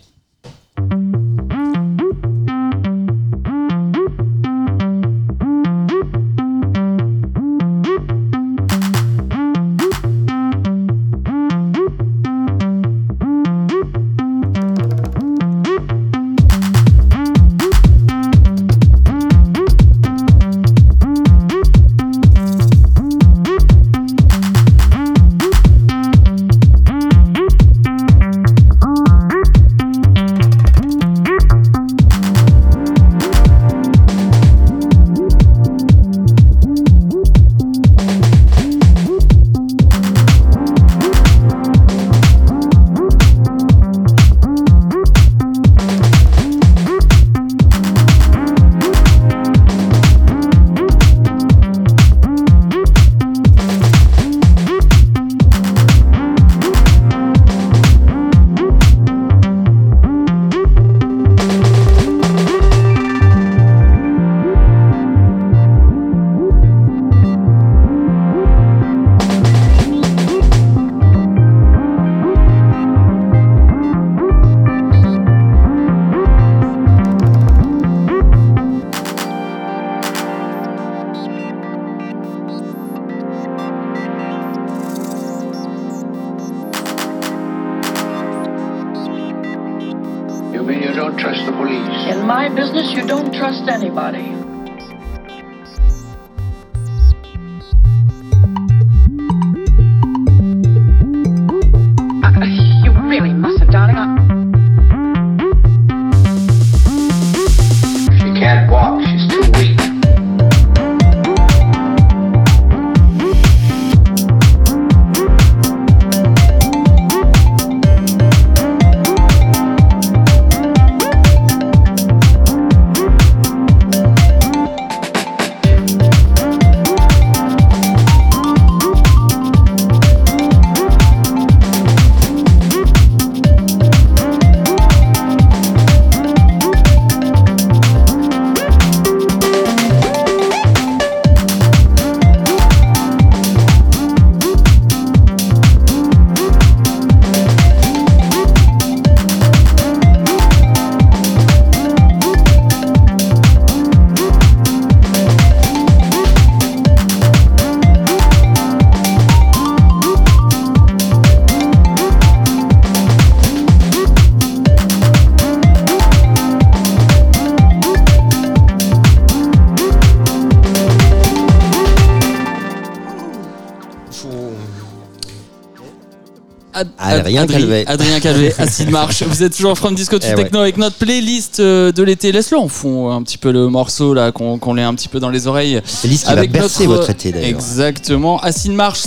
Adrien Adri- Calvet. Adrien <laughs> Acid Marche. Vous êtes toujours From Disco to Eh ouais. Techno avec notre playlist euh, de l'été. Laisse-le en fond un petit peu le morceau là, qu'on qu'on l'ait un petit peu dans les oreilles. Qui va Avec bercer notre- votre été d'ailleurs. Exactement. Acid March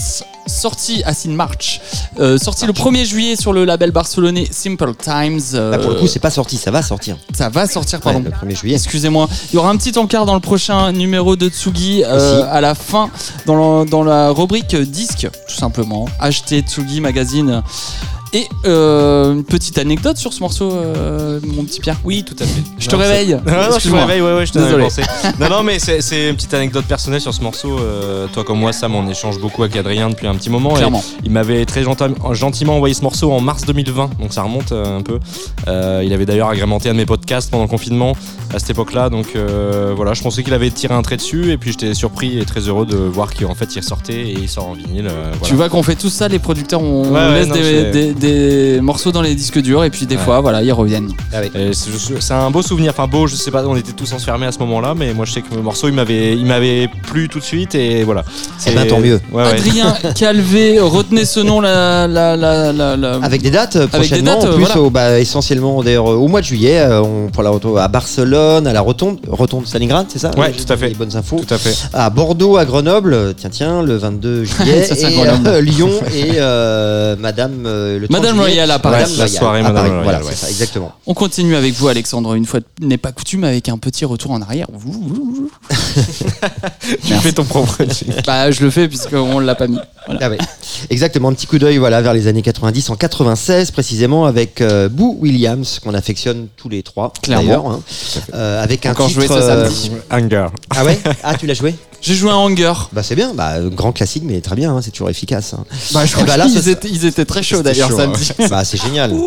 sorti Acid March euh, sorti le 1er juillet sur le label barcelonais Simple Times. euh, Là, pour le coup, c'est pas sorti, ça va sortir. ça va sortir, pardon. Ouais, le 1er juillet. Excusez-moi. Il y aura un petit encart dans le prochain numéro de Tsugi euh, à la fin dans, le- dans la rubrique disque, tout simplement. Acheter Tsugi Magazine. Et euh, une petite anecdote sur ce morceau, euh, mon petit Pierre. Oui, tout à fait. Je te Non, réveille. Non, non, je te réveille, ouais, ouais, je t'en pensé. <laughs> Non, non, mais c'est- une petite anecdote personnelle sur ce morceau. Euh, toi comme moi, Sam, on échange beaucoup avec Adrien depuis un petit moment. et Clairement. il m'avait très gentiment envoyé ce morceau en mars 2020, donc ça remonte euh, un peu. Il avait d'ailleurs agrémenté un de mes podcasts pendant le confinement à cette époque-là, donc voilà, je pensais qu'il avait tiré un trait dessus, et puis j'étais surpris et très heureux de voir qu'en fait il ressortait et il sort en vinyle. voilà. Tu vois qu'on fait tout ça, les producteurs, on, Ouais, on ouais, laisse des- des morceaux dans les disques durs et puis des Ouais. fois, voilà, ils reviennent. Et C'est c'est un beau souvenir, enfin beau, je sais pas, on était tous enfermés à ce moment-là, mais moi je sais que le morceau il m'avait, il m'avait plu tout de suite et voilà. Eh ben, tant mieux. Ouais, ouais. Adrien <laughs> Calvé, retenez ce nom la, la, la, la, la- Avec des dates euh, Avec des prochainement, dates, en plus voilà. au- bah, essentiellement d'ailleurs au mois de juillet, euh, on pour la retour à Barcelone, à la Rotonde, Rotonde Stalingrad, c'est ça? Ouais, tout à fait. Les bonnes infos. Tout à fait. À Bordeaux, à Grenoble, tiens tiens, le 22 <laughs> juillet, Ça, c'est et euh, Lyon et euh, Madame euh, le 30 Madame. Royale à Paris. Madame La soirée Madame. Royale, Voilà, ouais. c'est ça, exactement. <laughs> On continue avec vous, Alexandre, une fois n'est pas coutume, avec un petit retour en arrière. <laughs> Tu fais ton propre. bah, je le fais puisqu'on l'a pas mis. Voilà. Ah ouais. Exactement, un petit coup d'œil voilà, vers les années 90, en 96 précisément, avec euh, Boo Williams, qu'on affectionne tous les trois, Clairement. d'ailleurs. hein. Euh, avec un Encore titre. joué ce samedi. Hunger. Ah ouais? <laughs> Ah, tu l'as joué? J'ai joué à Hunger. Bah c'est bien, bah, grand classique, mais très bien, hein, c'est toujours efficace. hein. Bah, je crois bah, là, qu'ils ce- étaient, ils étaient très chauds C'était d'ailleurs chaud, samedi. Bah c'est génial. <laughs>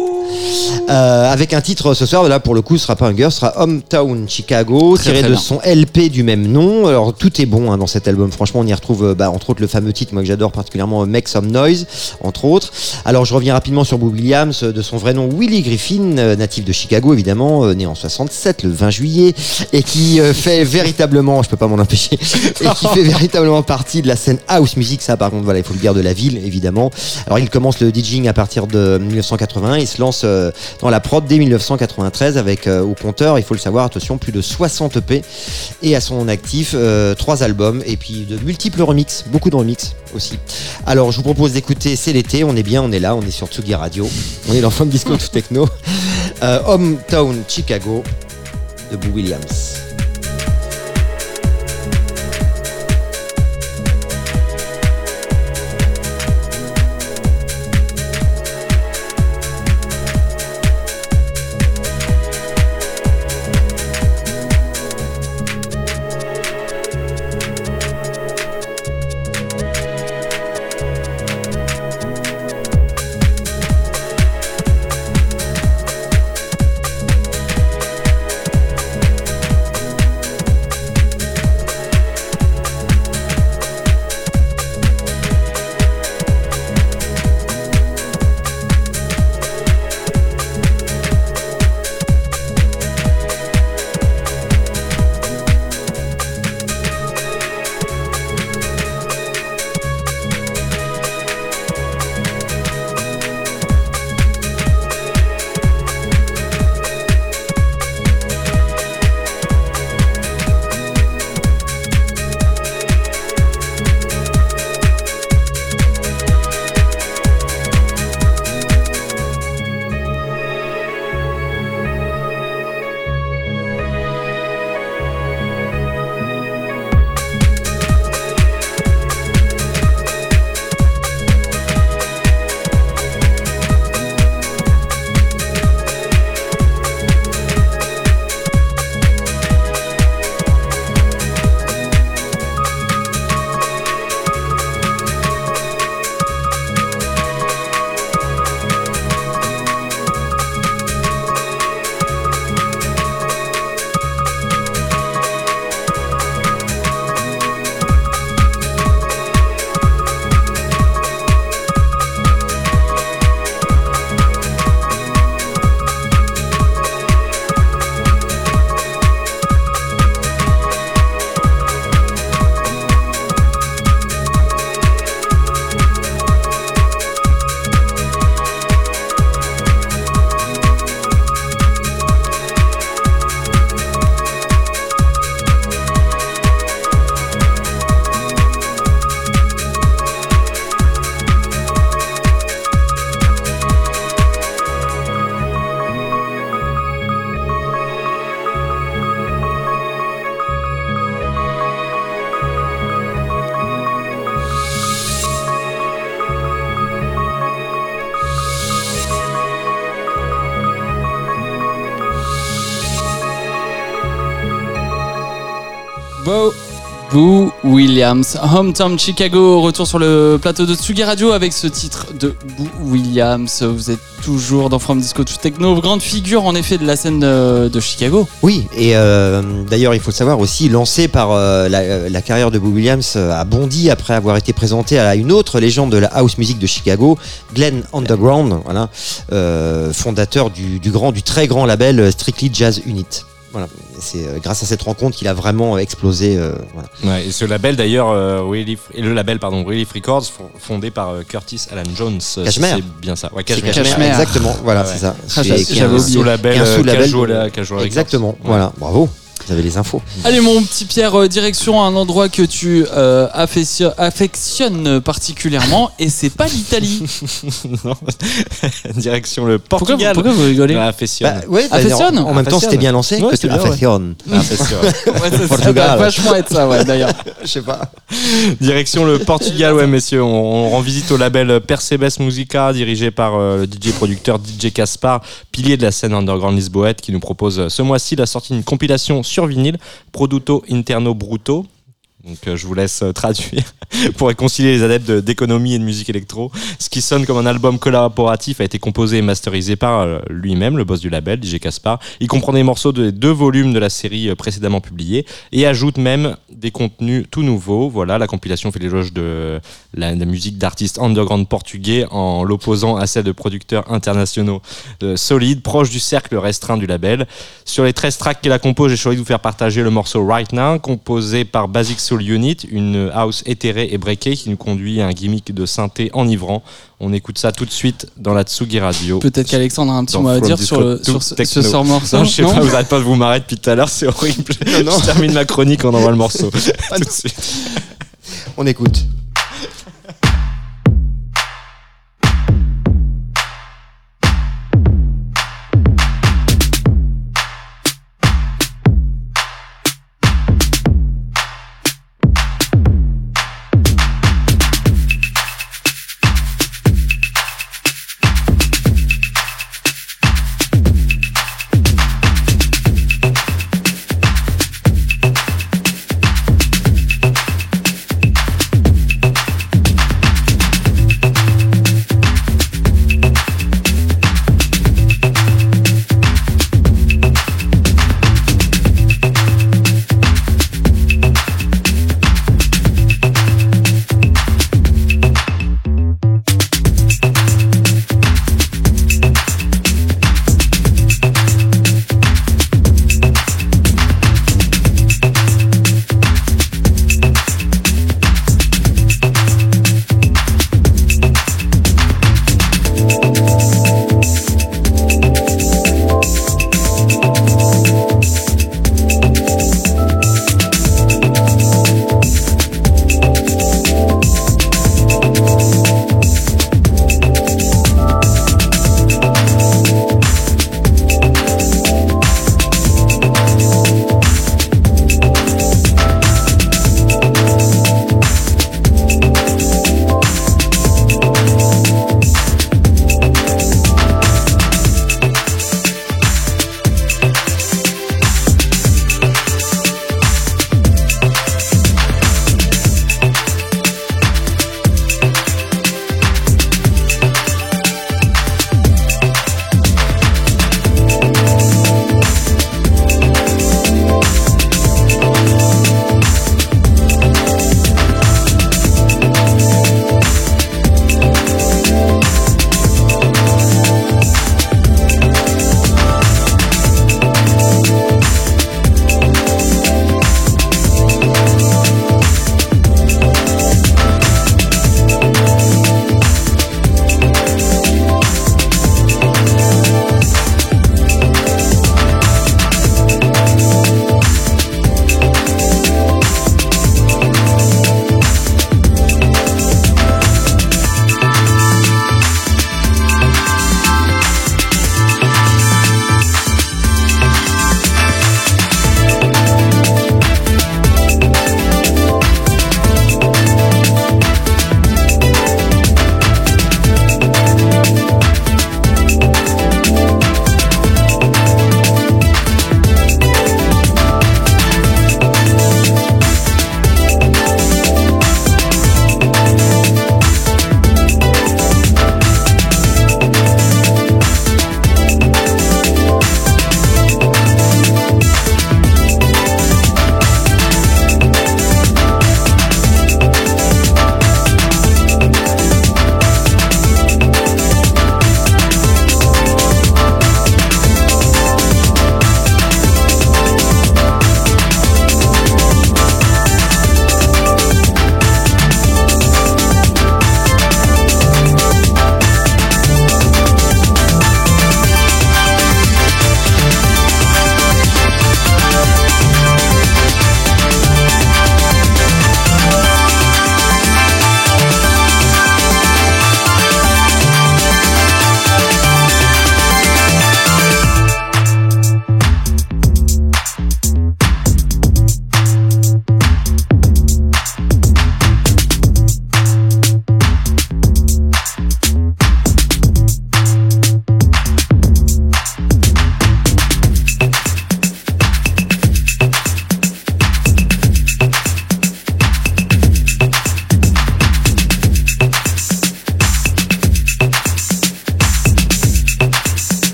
Euh, avec un titre ce soir, là pour le coup, ce sera pas Hunger, ce sera Hometown Chicago, Très, tiré très de bien. son LP du même nom. Alors tout est bon hein, dans cet album. Franchement, on y retrouve euh, bah, entre autres le fameux titre, moi que j'adore particulièrement, euh, Make Some Noise, entre autres. Alors je reviens rapidement sur Boo Williams, euh, de son vrai nom Willie Griffin, euh, natif de Chicago évidemment, euh, né en 67, le 20 juillet, et qui euh, fait véritablement, je peux pas m'en empêcher, et qui fait véritablement partie de la scène house music. Ça, par contre, voilà, il faut le dire de la ville, évidemment. Alors, il commence le DJing à partir de 1981 et se lance euh, dans la prod dès 1993 avec euh, au compteur, il faut le savoir, attention, plus de 60 EP et à son actif euh, trois albums et puis de multiples remixes, beaucoup de remixes aussi. Alors, je vous propose d'écouter C'est l'été, on est bien, on est là, on est sur Tsugi Radio, on est dans Fun Disco tout techno. Euh, Hometown Chicago de Boo Williams. Williams, Hometown Chicago, retour sur le plateau de Tsugi Radio avec ce titre de Boo Williams. Vous êtes toujours dans From Disco to Techno, grande figure en effet de la scène euh, de Chicago. Oui, et euh, d'ailleurs, il faut le savoir aussi, lancé par euh, la, carrière de Boo Williams a bondi après avoir été présenté à une autre légende de la house music de Chicago, Glenn Underground, voilà, fondateur du, grand, du très grand label Strictly Jazz Unit. Voilà, c'est grâce à cette rencontre qu'il a vraiment explosé. Ouais, et ce label d'ailleurs, euh, Relief- et le label pardon, Relief Records, fon- fondé par euh, Curtis Alan Jones. euh, Cashmere. C'est bien ça. Ouais, C'est Cashmere. Cashmere. Exactement, voilà, Ah ouais. c'est ça. Ah, j'avais un- oublié. Sous label, Et un sous-label Casual, de- euh, Casual Records. Exactement, Ouais. voilà, bravo. Vous avez les infos. Allez mon petit Pierre, euh, direction un endroit que tu euh, affection- affectionnes particulièrement et c'est pas l'Italie. <laughs> Non. Direction le Pourquoi, Portugal. pourquoi vous rigolez Ah, affectionne. Bah, ouais, Affectionne en, en même temps, c'était bien lancé. Ouais, que tu bien, ouais. affectionnes. <laughs> Affectionne. Ouais, ça, ça Portugal. va vachement être ça, ouais, d'ailleurs. <laughs> Je sais pas. Direction le Portugal, ouais, messieurs. On, on rend visite au label Percebes Musica, dirigé par euh, le DJ producteur DJ Caspar, pilier de la scène underground lisboète, qui nous propose euh, ce mois-ci la sortie d'une compilation sur vinyle, Produto Interno Bruto. Donc euh, je vous laisse euh, traduire <laughs> pour réconcilier les adeptes de- d'économie et de musique électro. Ce qui sonne comme un album collaboratif a été composé et masterisé par euh, lui-même, le boss du label, DJ Caspar. Il comprend des morceaux des deux volumes de la série précédemment publiés et ajoute même des contenus tout nouveaux. Voilà, la compilation fait l'éloge de la, musique d'artistes underground portugais en l'opposant à celle de producteurs internationaux solides, proches du cercle restreint du label. Sur les 13 tracks qu'elle a composé, j'ai choisi de vous faire partager le morceau Right Now, composé par Basic Soul Unit, une house éthérée et breakée qui nous conduit à un gimmick de synthé enivrant. On écoute ça tout de suite dans la Tsugi Radio. Peut-être qu'Alexandre a un petit mot à dire sur, le, sur ce, sort morceau. Non, je sais pas, vous arrêtez pas de vous marrer depuis tout à l'heure, c'est horrible. Je termine ma chronique, on envoie le morceau. <laughs> tout de suite. On écoute.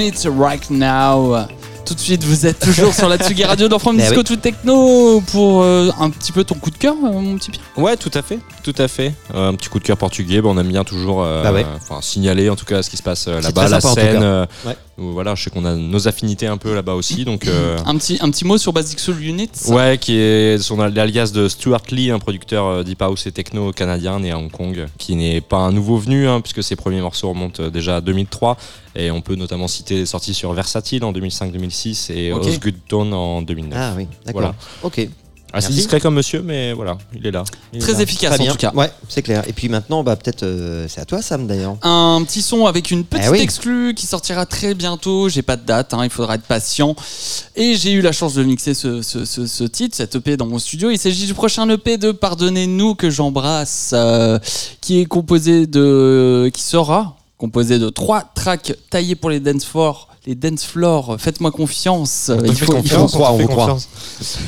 Soul Unit right now. Tout de suite, vous êtes toujours sur la Tsugi Radio dans From <laughs> Eh Disco oui. to Techno pour euh, un petit peu ton coup de cœur, euh, mon petit Pierre. Ouais, tout à fait, tout à fait. Euh, un petit coup de cœur portugais. Bon, on aime bien toujours, euh, Bah ouais. signaler en tout cas ce qui se passe euh, là-bas, la sympa, tout scène. euh, Ouais. voilà, je sais qu'on a nos affinités un peu là-bas aussi, donc. euh, <clears throat> Un petit, un petit mot sur Basic Soul Unit. Ouais, qui est son l'alias de Stuart Lee, un producteur euh, deep house et techno canadien né à Hong Kong, qui n'est pas un nouveau venu, hein, puisque ses premiers morceaux remontent euh, déjà à 2003. Et on peut notamment citer les sorties sur Versatile en 2005-2006 et Ok. Osgood Tone en 2009. Ah oui, d'accord. Voilà. Ok. Assez Merci. discret comme monsieur, mais voilà, il est là. Il est Très là. efficace Très en tout cas. Ouais, c'est clair. Et puis maintenant, bah, peut-être euh, c'est à toi, Sam, d'ailleurs. Un petit son avec une petite Eh oui. exclue qui sortira très bientôt. J'ai pas de date, hein, il faudra être patient. Et j'ai eu la chance de mixer ce, ce- ce- ce titre, cet EP dans mon studio. Il s'agit du prochain EP de Pardonnez-nous que j'embrasse, euh, qui est composé de, qui sera composé de trois tracks taillés pour les dance floors. Les dance floors, faites-moi confiance. Il fait faut- il faut- confiance, on croit. confiance.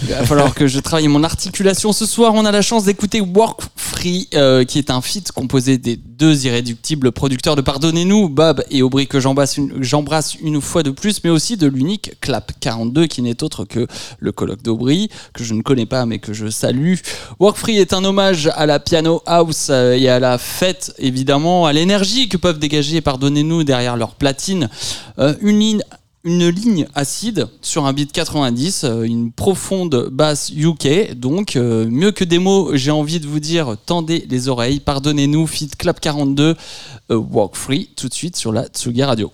il va falloir que je travaille mon articulation. Ce soir, on a la chance d'écouter Work Free, euh, qui est un feat composé des deux irréductibles producteurs de Pardonnez-nous, Bob et Aubry, que j'embrasse une, j'embrasse une fois de plus, mais aussi de l'unique Clap 42, qui n'est autre que le colloque d'Aubry, que je ne connais pas, mais que je salue. Work Free est un hommage à la piano house euh, et à la fête, évidemment, à l'énergie que peuvent dégager Pardonnez-nous derrière leur platine. Euh, une une ligne acide sur un beat 90, euh, une profonde basse UK. Donc, euh, mieux que des mots, j'ai envie de vous dire, tendez les oreilles, pardonnez-nous, Fit Clap 42, euh, Walk Free, tout de suite sur la Tsugi Radio.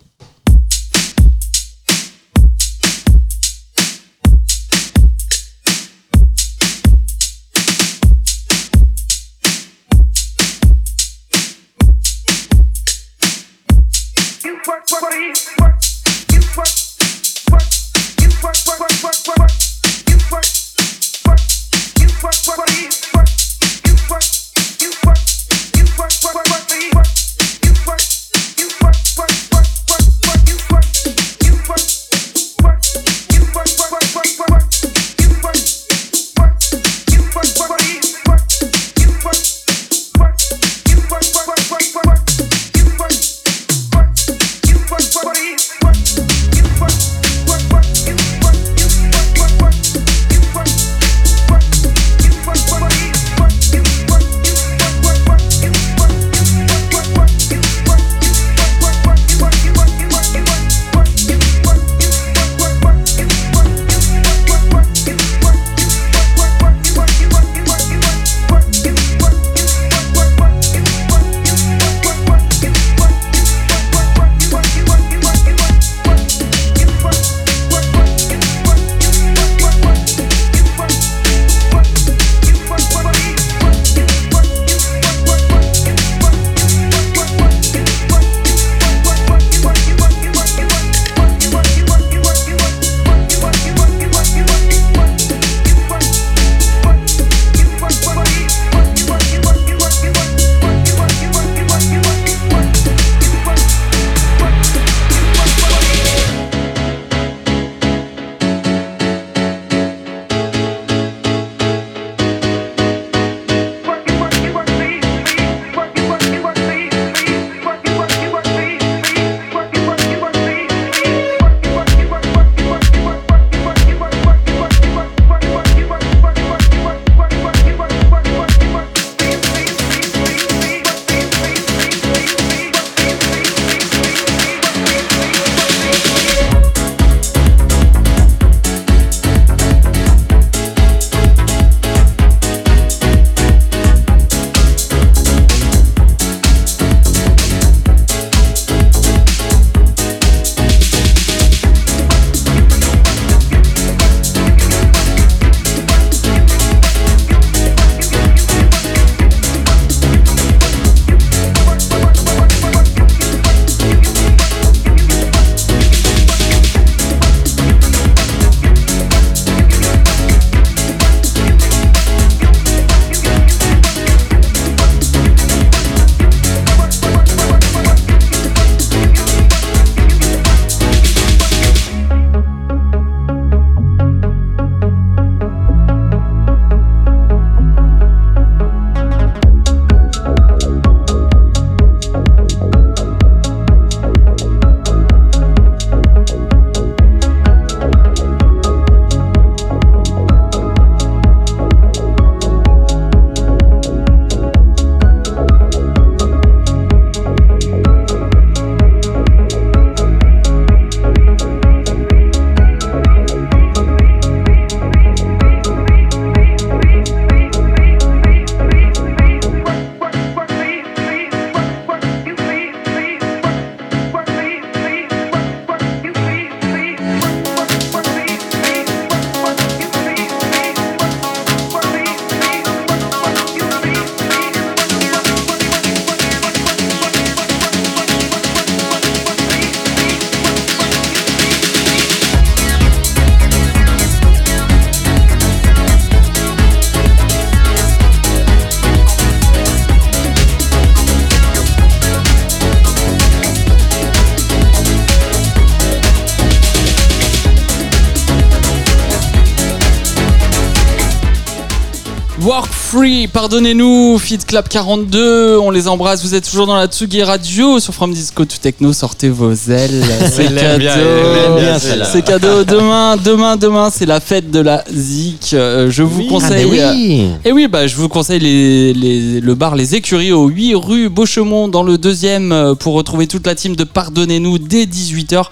Free, pardonnez-nous, Feed Clap 42, on les embrasse, vous êtes toujours dans la Tsugi Radio sur From Disco to Techno, sortez vos ailes, <laughs> c'est cadeau, c'est cadeau, demain, demain, demain, c'est la fête de la Zik, Euh, je vous Ah, conseille... oui Et oui, bah, je vous conseille les, les- le bar Les Écuries au 8 rue Beauchemont dans le deuxième euh, pour retrouver toute la team de Pardonnez-nous dès 18h.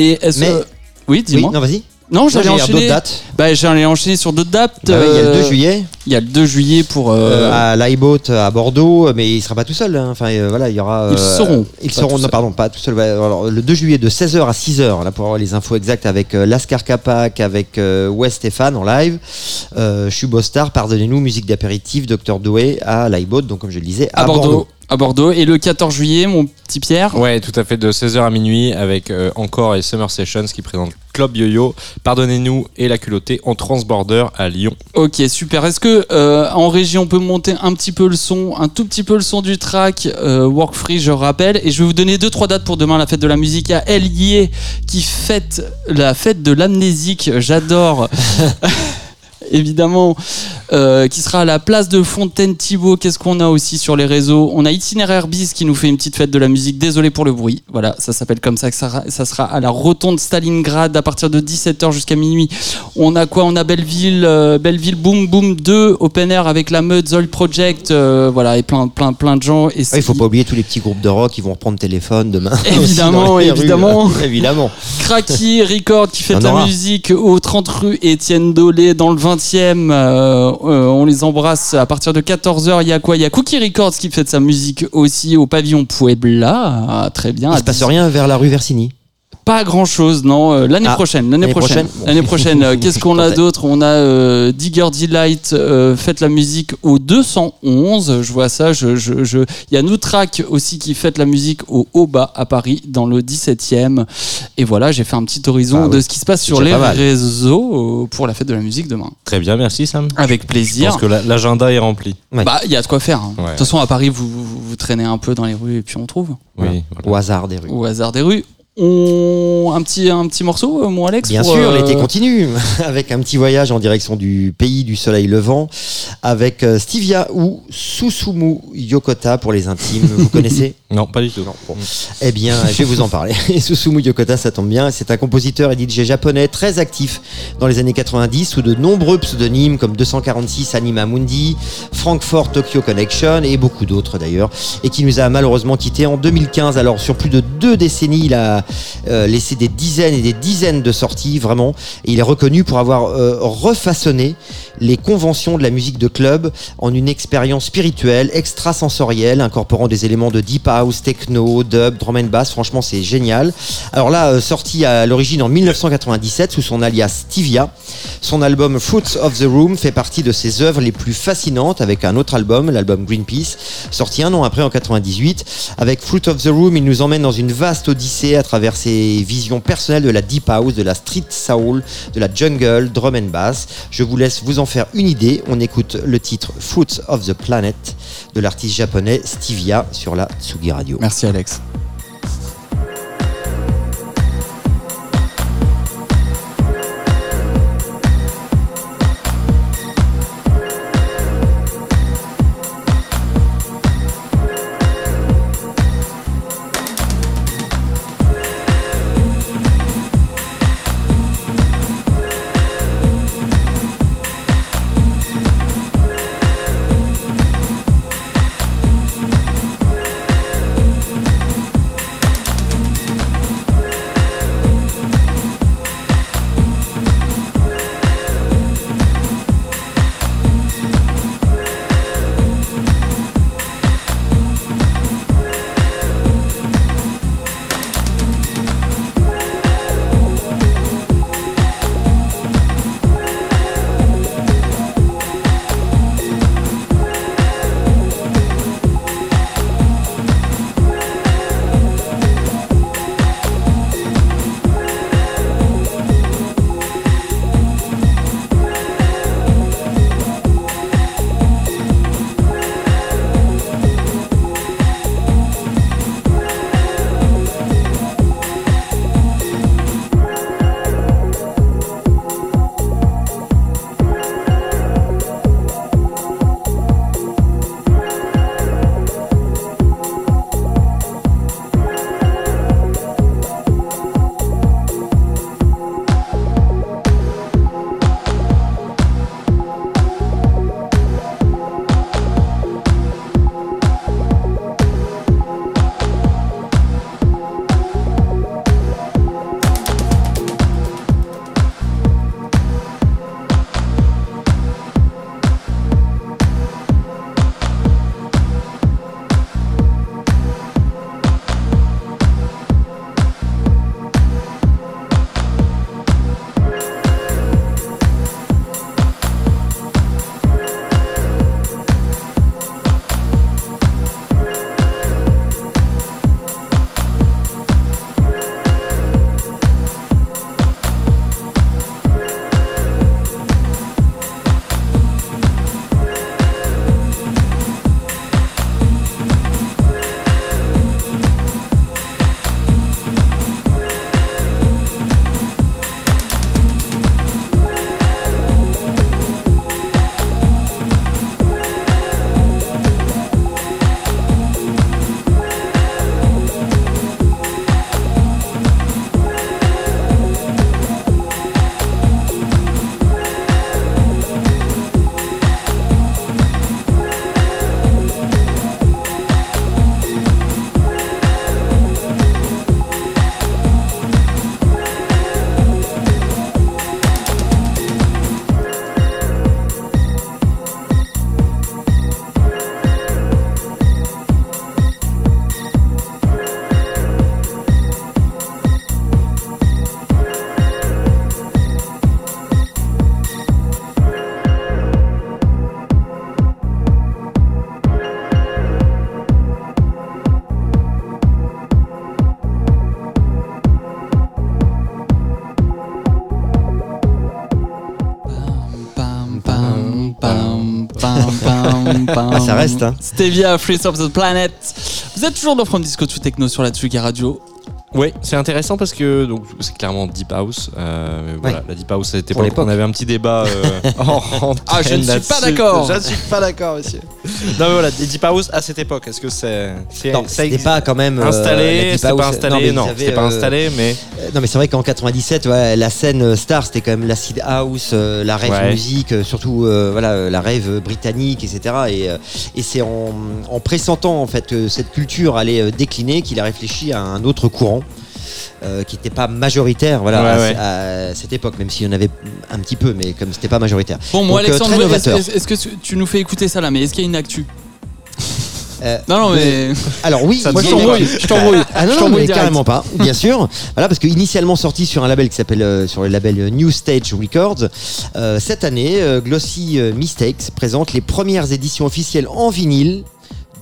Et est-ce Mais- que- Oui, Oui, dis-moi. non, vas-y. Non, j'allais j'ai d'autres enchaîner. dates. Bah, j'allais enchaîner sur d'autres dates. Bah ouais, Il y a le 2 Euh, juillet Il y a le 2 juillet pour. euh, euh, à l'iBoat à Bordeaux, mais il sera pas tout seul. hein. Enfin, euh, voilà, il y aura. Ils seront. Ils seront. Non, seul. pardon, pas tout seul. alors, le 2 juillet de 16h à 6h, là pour avoir les infos exactes avec Lascar Capac, avec euh, Wes Stéphane en live. Euh, je suis Bostar, pardonnez-nous, musique d'apéritif, Dr Doué à l'iBoat, donc comme je le disais, à, Bordeaux. À Bordeaux. Et le 14 juillet, mon petit Pierre? Ouais, tout à fait, de 16h à minuit avec euh, Encore et Summer Sessions qui présentent Club Yo-Yo, Pardonnez-nous et La Culottée en Transborder à Lyon. Ok, super. Est-ce que euh, en régie on peut monter un petit peu le son, un tout petit peu le son du track euh, Work Free, je rappelle, et je vais vous donner deux trois dates pour demain la fête de la musique. Y a Elié qui fête la fête de l'amnésique. J'adore. <laughs> Évidemment, euh, qui sera à la place de Fontaine Thibault. Qu'est-ce qu'on a aussi sur les réseaux? On a Itinéraire Bis qui nous fait une petite fête de la musique. Désolé pour le bruit. Voilà, ça s'appelle comme ça. que Ça, sera- à la rotonde Stalingrad à partir de 17h jusqu'à minuit. On a quoi? On a Belleville, euh, Belleville Boom Boom 2, Open Air avec la meute Zoll Project, euh, voilà, et plein, plein, plein de gens. Et il faut pas oublier tous les petits groupes de rock qui vont reprendre téléphone demain. <laughs> Évidemment, les rues. évidemment. évidemment. Cracky Record qui fait de la aura. musique au 30 rue Étienne Dolé dans le 20e. euh, euh, on les embrasse à partir de 14h. Il y a quoi? Il y a Cookie Records qui fait de sa musique aussi au pavillon Puebla. Ah, très bien. Il À se passe 10 rien vers la rue Versini. Pas grand chose, non. Euh, l'année Ah, prochaine, l'année l'année prochaine, prochaine Bon. l'année prochaine. euh, <laughs> Qu'est-ce qu'on a d'autre? On a euh, Digger Delight, euh, fête la musique au 211. Je vois ça. Je, je, je... Il y a Noutrak aussi qui fête la musique au Haut-Bas à Paris, dans le 17e. Et voilà, j'ai fait un petit horizon Ah de oui. ce qui se passe sur les réseaux euh, pour la fête de la musique demain. Très bien, merci Sam. Avec Je plaisir. pense que la- l'agenda est rempli. Ouais. Bah, il y a de quoi faire. hein. De toute façon, à Paris, vous, vous, vous traînez un peu dans les rues et puis on trouve. Oui, voilà. Au hasard des rues. Au hasard des rues. On... Un, petit, un petit morceau, euh, mon Alex Bien pour, sûr, euh, l'été continue <laughs> avec un petit voyage en direction du pays du soleil levant avec euh, Stivia ou Susumu Yokota pour les intimes. Vous connaissez <laughs> Non, pas du tout. Eh bien, je vais vous en parler. Et <laughs> Susumu Yokota, ça tombe bien. C'est un compositeur et DJ japonais très actif dans les années 90 sous de nombreux pseudonymes comme 246 Anima Mundi, Frankfurt Tokyo Connection et beaucoup d'autres d'ailleurs. Et qui nous a malheureusement quittés en 2015. Alors, sur plus de deux décennies, il a euh, laissé des dizaines et des dizaines de sorties, vraiment. Il est reconnu pour avoir euh, refaçonné les conventions de la musique de club en une expérience spirituelle, extrasensorielle, incorporant des éléments de deep house, techno, dub, drum and bass. Franchement, c'est génial. Alors là, euh, sorti à l'origine en 1997 sous son alias Stivia, son album Fruits of the Room fait partie de ses œuvres les plus fascinantes avec un autre album, l'album Greenpeace, sorti un an après en 98. Avec Fruit of the Room, il nous emmène dans une vaste odyssée à travers ses visions personnelles de la deep house, de la street soul, de la jungle, drum and bass. Je vous laisse vous en faire une idée. On écoute le titre Fruits of the Planet de l'artiste japonais Stivia sur la Tsugi Radio. Merci Alex. Ah, ça reste, hein. Stevia, Freeze of the Planet. Vous êtes toujours dans From Disco to Techno sur la Tsugi Radio. Oui, c'est intéressant parce que donc c'est clairement Deep House. euh, mais voilà, la Deep House, c'était Pour pas l'époque. on avait un petit débat. euh, <laughs> en Ah, je ne suis pas d'accord. Je ne suis pas d'accord, monsieur. non, mais voilà, Deep House à cette époque, est-ce que c'est. c'est- Non, ça c'était pas quand même euh, la installé Deep C'était pas House. installé Non, c'était pas euh, installé, mais. Euh, Non mais c'est vrai qu'en 97, ouais, la scène euh, star c'était quand même l'acid house, euh, la rave Ouais. musique, euh, surtout euh, voilà euh, la rave britannique, etc. Et, euh, et c'est en, en pressentant en fait que cette culture allait euh, décliner qu'il a réfléchi à un autre courant. euh, qui n'était pas majoritaire voilà, Ouais, à, ouais. à cette époque, même s'il y en avait un petit peu, mais comme c'était pas majoritaire. Bon, moi, Donc, Alexandre, est-ce que tu nous fais écouter ça là Mais est-ce qu'il y a une actu? Euh, Non, non, mais. Alors oui, Moi, je t'embrouille, je t'embrouille. Ah non, Je non, t'embrouille mais direct. carrément pas, bien sûr. Voilà, parce que initialement sorti sur un label qui s'appelle euh, sur le label euh, New Stage Records, euh, cette année, euh, Glossy euh, Mistakes présente les premières éditions officielles en vinyle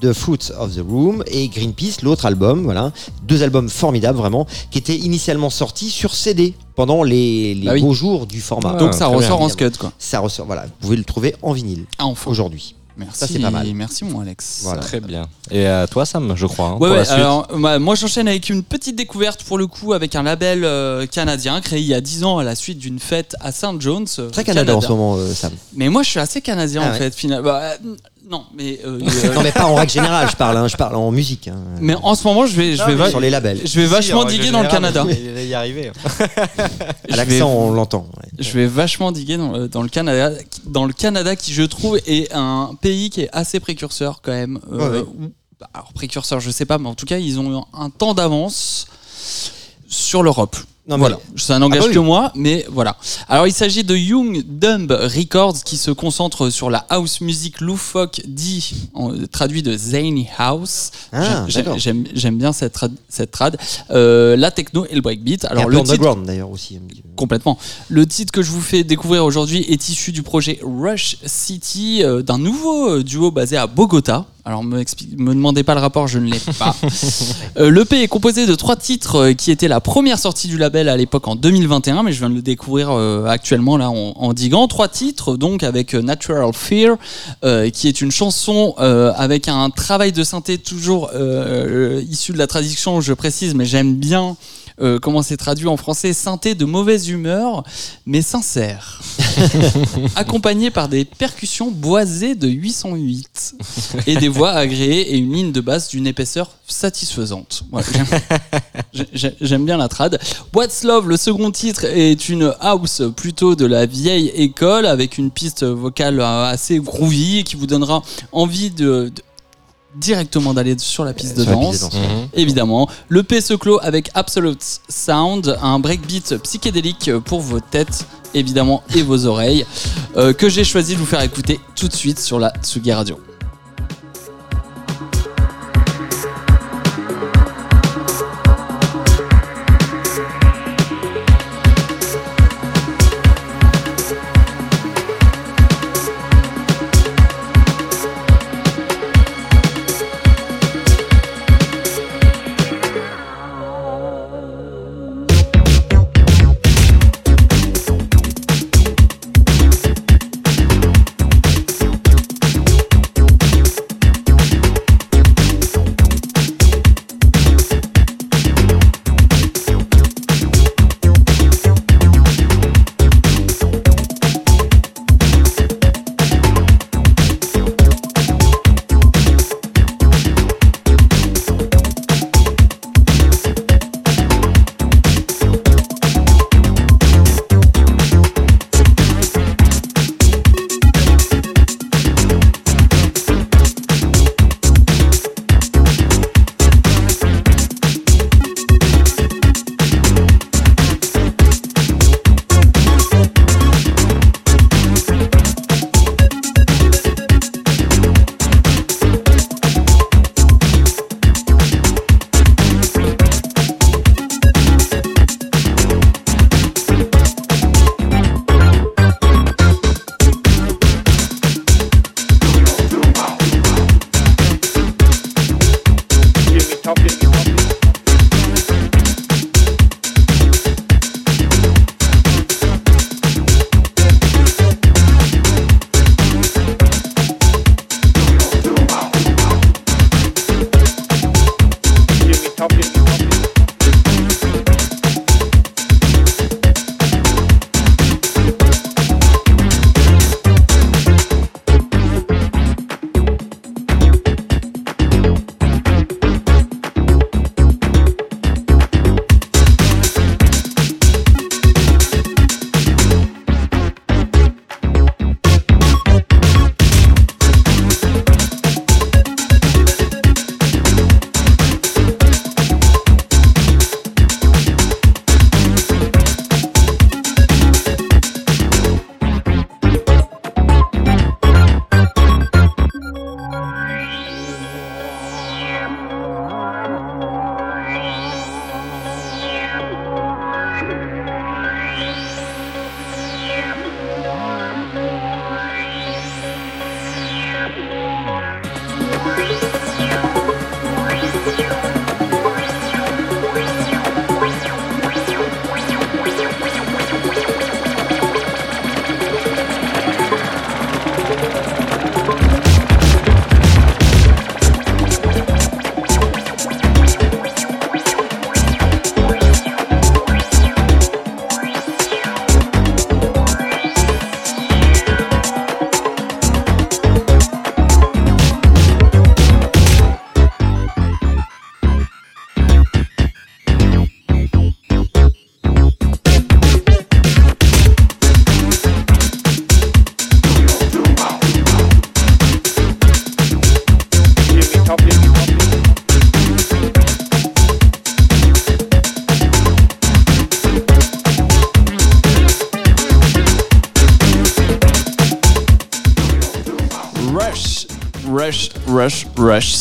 de Fruits of the Room et Greenpeace, l'autre album, voilà, deux albums formidables vraiment, qui étaient initialement sortis sur CD pendant les, les Ah oui. beaux jours du format. Donc ça très ressort en scud, quoi. Ça ressort, voilà, vous pouvez le trouver en vinyle Ah, enfin. aujourd'hui. Merci, Ça, c'est pas mal. Merci, mon Alex. Voilà. Très bien. Et à toi, Sam, je crois. hein, Ouais, pour ouais, la suite. alors bah, moi j'enchaîne avec une petite découverte pour le coup avec un label euh, canadien créé il y a 10 ans à la suite d'une fête à St. John's. euh, Très Canada, en ce moment, euh, Sam. Mais moi je suis assez canadien Ah en ouais. fait. Finalement. Bah, euh, non, mais. euh, <laughs> Non mais pas en règle générale, je parle, hein, je parle en musique. hein. mais en ce moment je vais, je Non, vais, va- sur les labels. je vais vachement diguer dans le Canada. <laughs> Il allait y arriver. À Je vais- l'accent, on l'entend. ouais. Je vais vachement diguer dans le, dans le Canada, dans le Canada qui je trouve est un pays qui est assez précurseur quand même. euh, Ouais, alors précurseur, je sais pas, mais en tout cas ils ont eu un temps d'avance sur l'Europe. Non, voilà, ça n'engage Ah bah que moi, mais voilà. Alors il s'agit de Young Dumb Records qui se concentre sur la house music loufoque dit, en- traduit de Zany House. Ah, J'aime- bien cette trad, cette trad. Euh, la techno et le breakbeat. Alors le underground d'ailleurs aussi. Complètement. Le titre que je vous fais découvrir aujourd'hui est issu du projet Rush City euh, d'un nouveau euh, duo basé à Bogota. Alors me, me demandez pas le rapport, je ne l'ai pas. <laughs> Euh, L'EP est composé de trois titres euh, qui étaient la première sortie du label à l'époque en 2021, mais je viens de le découvrir euh, actuellement là en, en diguant. Trois titres donc avec euh, Natural Fear, euh, qui est une chanson euh, avec un travail de synthé toujours issu de la traduction, je précise, mais j'aime bien euh, comment c'est traduit en français, synthé de mauvaise humeur, mais sincère. <laughs> Accompagné par des percussions boisées de 808 et des voix agréées et une ligne de basse d'une épaisseur satisfaisante. Voilà, j'aime- <laughs> j'ai- J'aime bien la trad. What's Love, le second titre, est une house plutôt de la vieille école avec une piste vocale assez groovy qui vous donnera envie de- de directement d'aller sur la piste de danse. piste de danse, Mhm. Évidemment, le P se clôt avec Absolute Sound, un breakbeat psychédélique pour vos têtes, évidemment, et vos oreilles, euh, que j'ai choisi de vous faire écouter tout de suite sur la Tsugi Radio.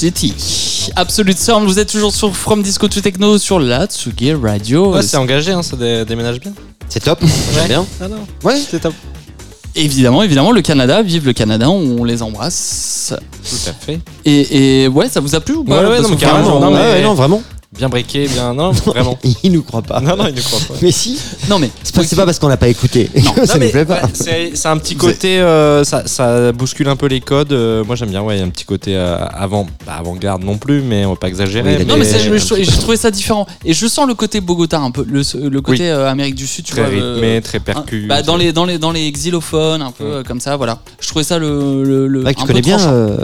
City. Absolute Sound, vous êtes toujours sur From Disco to Techno sur la Tsugi Radio. Ouais, c'est engagé, hein, ça dé- déménage bien. C'est top, j'aime bien. Ah non, Ouais, c'est top. Évidemment, évidemment, le Canada, vive le Canada, on les embrasse. Tout à fait. Et, et ouais, ça vous a plu ou pas Ouais, ouais, Parce non, mais carrément, vraiment, non, ouais, mais- ouais, non, vraiment. Bien breaké, bien. Non, <laughs> vraiment. Il nous croit pas. Non, non, il ne croit pas. Mais si, Non mais c'est pas, c'est pas parce qu'on l'a pas écouté. <laughs> ça Non, mais, nous plaît pas. ouais, c'est c'est un petit côté, euh, ça, ça bouscule un peu les codes. euh, moi j'aime bien, ouais, il y a un petit côté euh, avant, avant-garde non plus, mais on va pas exagérer. Oui, Non mais j'ai trouvé ça différent et je sens le côté Bogota un peu le, le côté Oui. euh, Amérique du Sud tu très vois rythmé, très hein, percu. bah, dans les dans les dans les xylophones un peu Ouais. euh, comme ça voilà je trouvais ça le le, tu un connais peu bien tranchant. euh,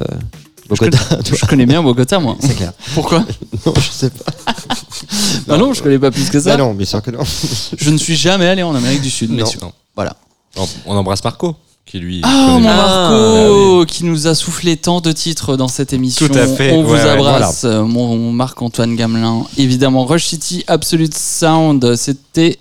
Bogota, je connais bien Bogota moi C'est clair. pourquoi <laughs> Non, je sais pas. bah <laughs> non je connais pas plus que ça Bah non, bien sûr que non. <laughs> je ne suis jamais allé en Amérique du Sud Non. messieurs Non. voilà On, on embrasse Marco, qui lui. ah mon. Marco qui nous a soufflé tant de titres dans cette émission Tout à fait, on vous ouais, abrace euh, mon Marc-Antoine Gamelin évidemment Rush City Absolute Sound c'était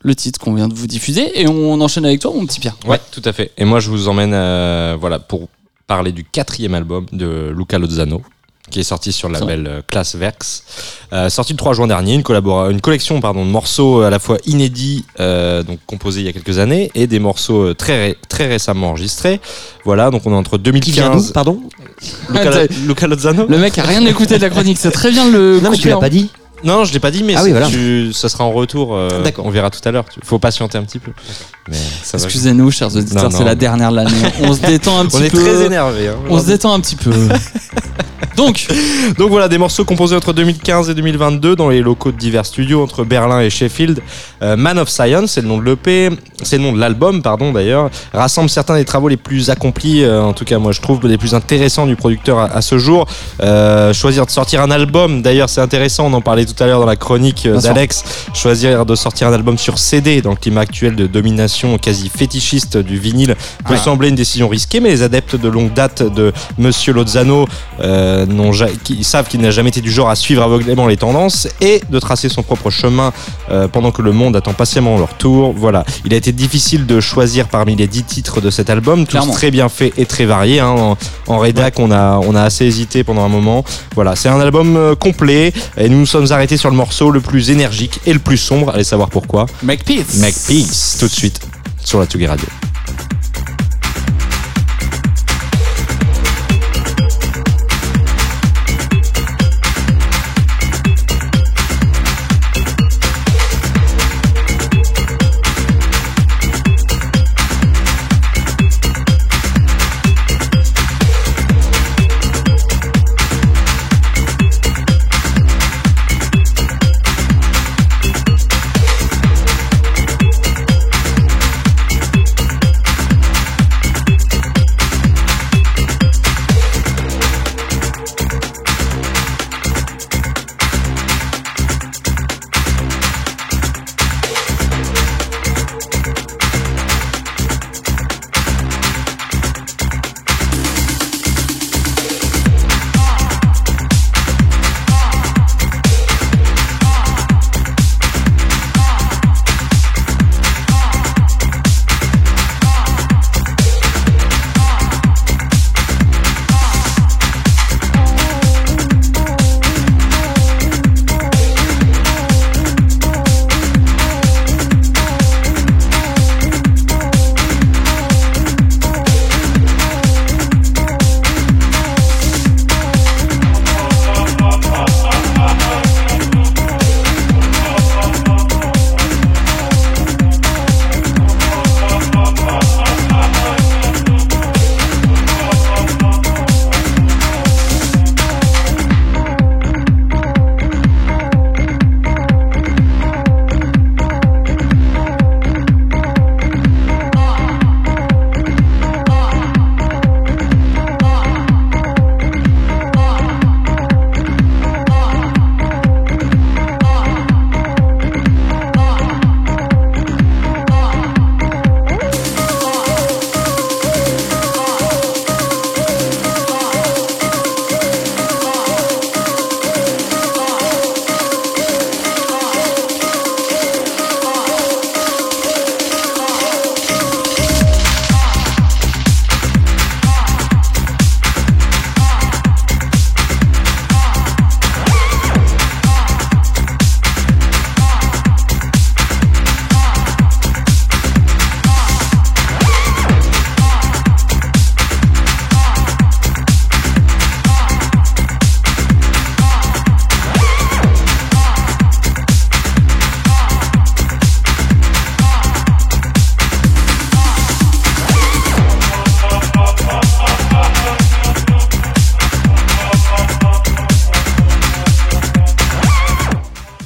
le titre qu'on vient de vous diffuser et on enchaîne avec toi mon petit Pierre Ouais, tout à fait. Et moi, je vous emmène euh, voilà, pour parler du quatrième album de Luca Lozano, qui est sorti sur le label euh, Class Verx. Euh, sorti le 3 juin dernier, une, une collection pardon, de morceaux à la fois inédits, euh, donc composés il y a quelques années, et des morceaux euh, très, ré- très récemment enregistrés. Voilà, donc on est entre Qui vient d'où, 2015. pardon? Luca, Luca Lozano? Le mec a rien écouté de la chronique, c'est très bien le. Non, mais tu l'as pas dit. Non, je l'ai pas dit, mais Ah oui, c'est- voilà. tu- ça sera en retour. euh, D'accord. On verra tout à l'heure. Tu- Faut patienter un petit peu. Mais ça va. Excusez-nous, chers auditeurs, Non, c'est non. la dernière de l'année. On se détend un <laughs> petit On est peu. très énervé. hein. On se détend un petit peu. <laughs> Donc, Donc voilà, des morceaux composés entre 2015 et 2022 dans les locaux de divers studios entre Berlin et Sheffield. Euh, Man of Science, c'est le nom de l'EP, c'est le nom de l'album, pardon d'ailleurs, rassemble certains des travaux les plus accomplis, euh, en tout cas moi je trouve les plus intéressants du producteur à, à ce jour. Euh, choisir de sortir un album, d'ailleurs c'est intéressant, on en parlait tout à l'heure dans la chronique euh, d'Alex, choisir de sortir un album sur CD dans le climat actuel de domination quasi fétichiste du vinyle peut sembler une décision risquée, mais les adeptes de longue date de Monsieur Lozano euh, qui savent qu'il n'a jamais été du genre à suivre aveuglément les tendances et de tracer son propre chemin euh, pendant que le monde attend patiemment leur tour. Voilà, il a été difficile de choisir parmi les dix titres de cet album, tous très bien faits et très variés. hein. En, en rédac, on a on a assez hésité pendant un moment. Voilà, c'est un album complet et nous nous sommes sur le morceau le plus énergique et le plus sombre. Allez savoir pourquoi. Make Peace. Make Peace tout de suite sur la Tsugi Radio.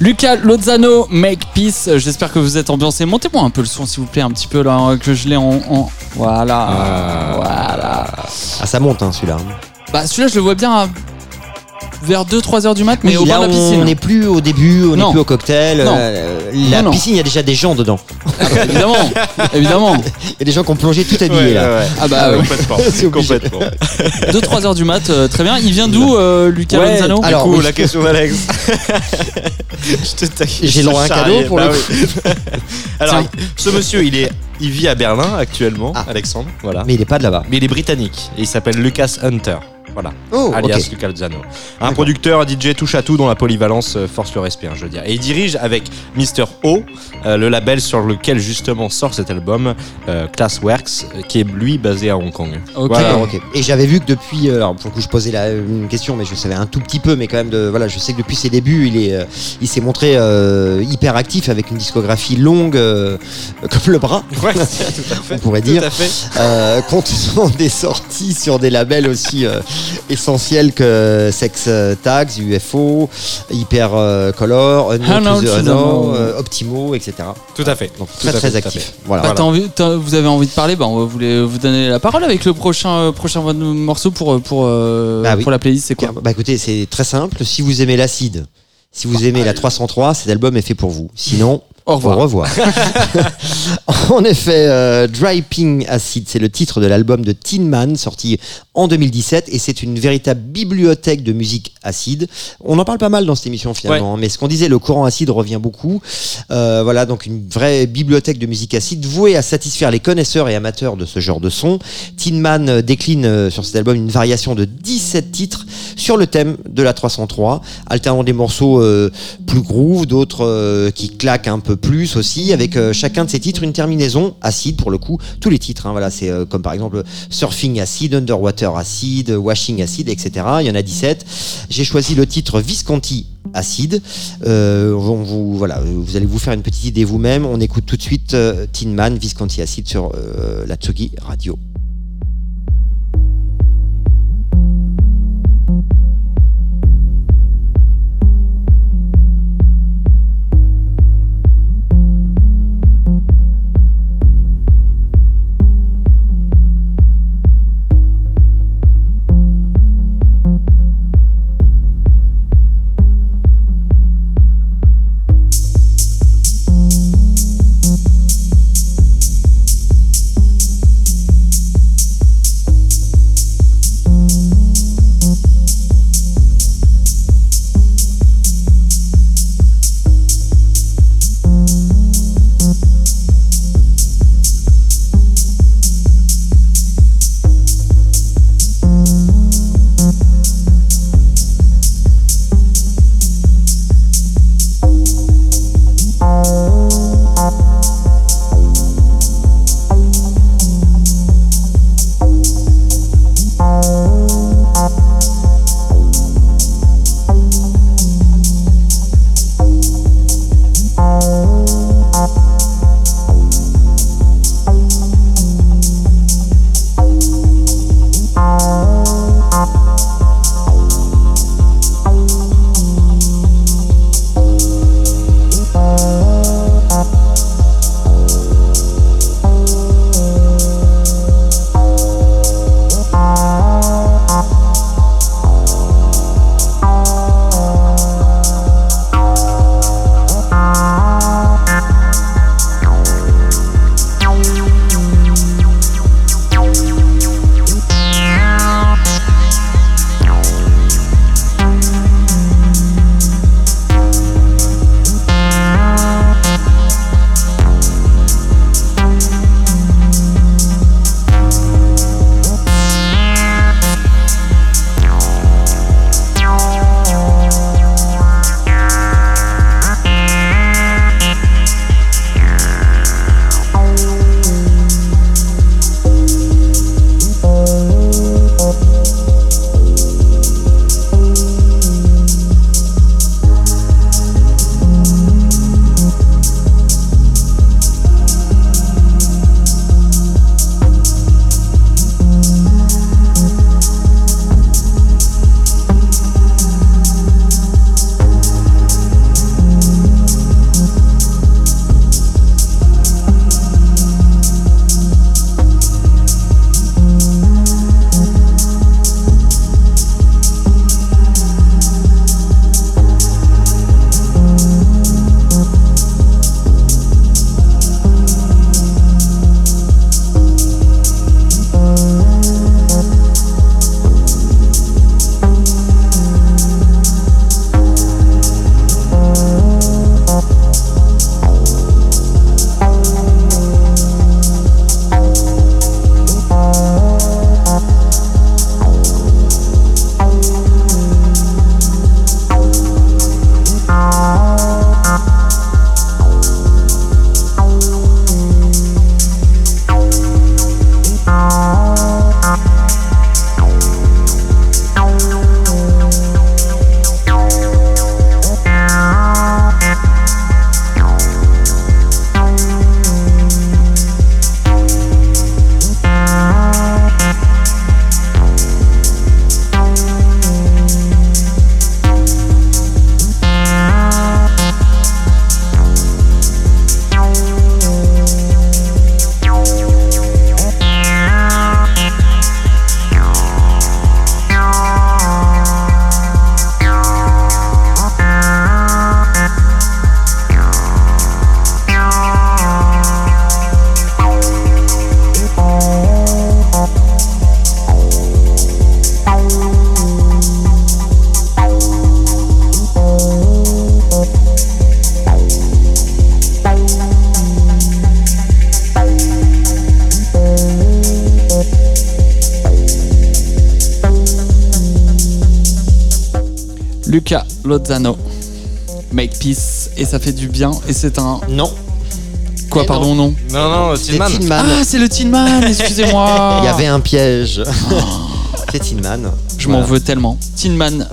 Lucas Lozano, Make Peace. J'espère que vous êtes ambiancés. Montez-moi un peu le son, s'il vous plaît, un petit peu là, que je l'ai en, en- Voilà. Ah. Voilà. Ah, ça monte, hein, celui-là. Bah, celui-là, je le vois bien à- vers 2-3 heures du mat, mais Oui, au là, bord de la piscine. on n'est plus au début, on n'est plus au cocktail. Non. euh, la Non, non. piscine, il y a déjà des gens dedans. Ah bah, évidemment, évidemment. <laughs> Il y a des gens qui ont plongé tout habillés là. Ah bah, oui. complètement. <laughs> Obligé. complètement. 2-3 heures du mat, euh, très bien. Il vient d'où, euh, Lucas Ouais, Lozano du Alors, coup, oui. la question d'Alex. <laughs> <laughs> J'ai à un cadeau pour le Bah oui. <laughs> Alors, ce monsieur, il est, il vit à Berlin actuellement, Ah. Alexandre. Voilà. Mais il est pas de là-bas. Mais il est britannique et il s'appelle Lucas Hunter. Voilà. Oh, alias ok. Lucas Lozano. Un producteur, un DJ touche à tout dont la polyvalence euh, force le respect, hein, je veux dire. Et il dirige avec Mr. O, euh, le label sur lequel justement sort cet album, euh, Classworks, qui est lui basé à Hong Kong. Ok. Voilà. Alors, ok. Et j'avais vu que depuis, euh, alors pour le coup je posais la, une question, mais je savais un tout petit peu, mais quand même de, voilà, je sais que depuis ses débuts, il est, il s'est montré hyper actif avec une discographie longue <laughs> comme le bras, Ouais, tout à <laughs> fait. on pourrait Tout dire, à fait. contenant des sorties sur des labels aussi essentiels que Sex euh, Tags, UFO, Hyper euh, Color, Unknown the Unknown, euh, Optimo, etc. Tout à fait. Donc très très actif. fait. Voilà. Bah, t'as envie- t'as- vous avez envie de parler, bah, on va vous, les- vous donner la parole avec le prochain, euh, prochain morceau pour, pour, euh, Bah oui. pour la playlist. C'est quoi? Bah écoutez, c'est très simple. Si vous aimez l'acide, si vous aimez la 303, cet album est fait pour vous. Sinon, Au revoir. Au revoir. <laughs> en effet, euh, Driving Acid, c'est le titre de l'album de Tin Man, sorti en 2017, et c'est une véritable bibliothèque de musique acide. On en parle pas mal dans cette émission finalement, mais ce qu'on disait, le courant acide revient beaucoup. Euh, voilà, donc une vraie bibliothèque de musique acide vouée à satisfaire les connaisseurs et amateurs de ce genre de son. Tin Man euh, décline euh, sur cet album une variation de 17 titres sur le thème de la 303, alternant des morceaux euh, plus groove, d'autres euh, qui claquent un peu plus aussi, avec chacun de ces titres une terminaison acide pour le coup. Tous les titres, hein, voilà, c'est comme par exemple Surfing Acid, Underwater Acid, Washing Acid, etc. Il y en a 17. J'ai choisi le titre Visconti Acid. Euh, vous, voilà, vous allez vous faire une petite idée vous-même. On écoute tout de suite euh, Tin Man, Visconti Acid sur euh, la Tsugi Radio. Make Peace. Et ça fait du bien. Et c'est un. Non. Quoi, pardon, non Non, non, Tin Man. Tin Man. Ah, c'est le Tin Man, excusez-moi. <laughs> Il y avait un piège. C'est Tin Man. Je m'en veux tellement. Tin Man.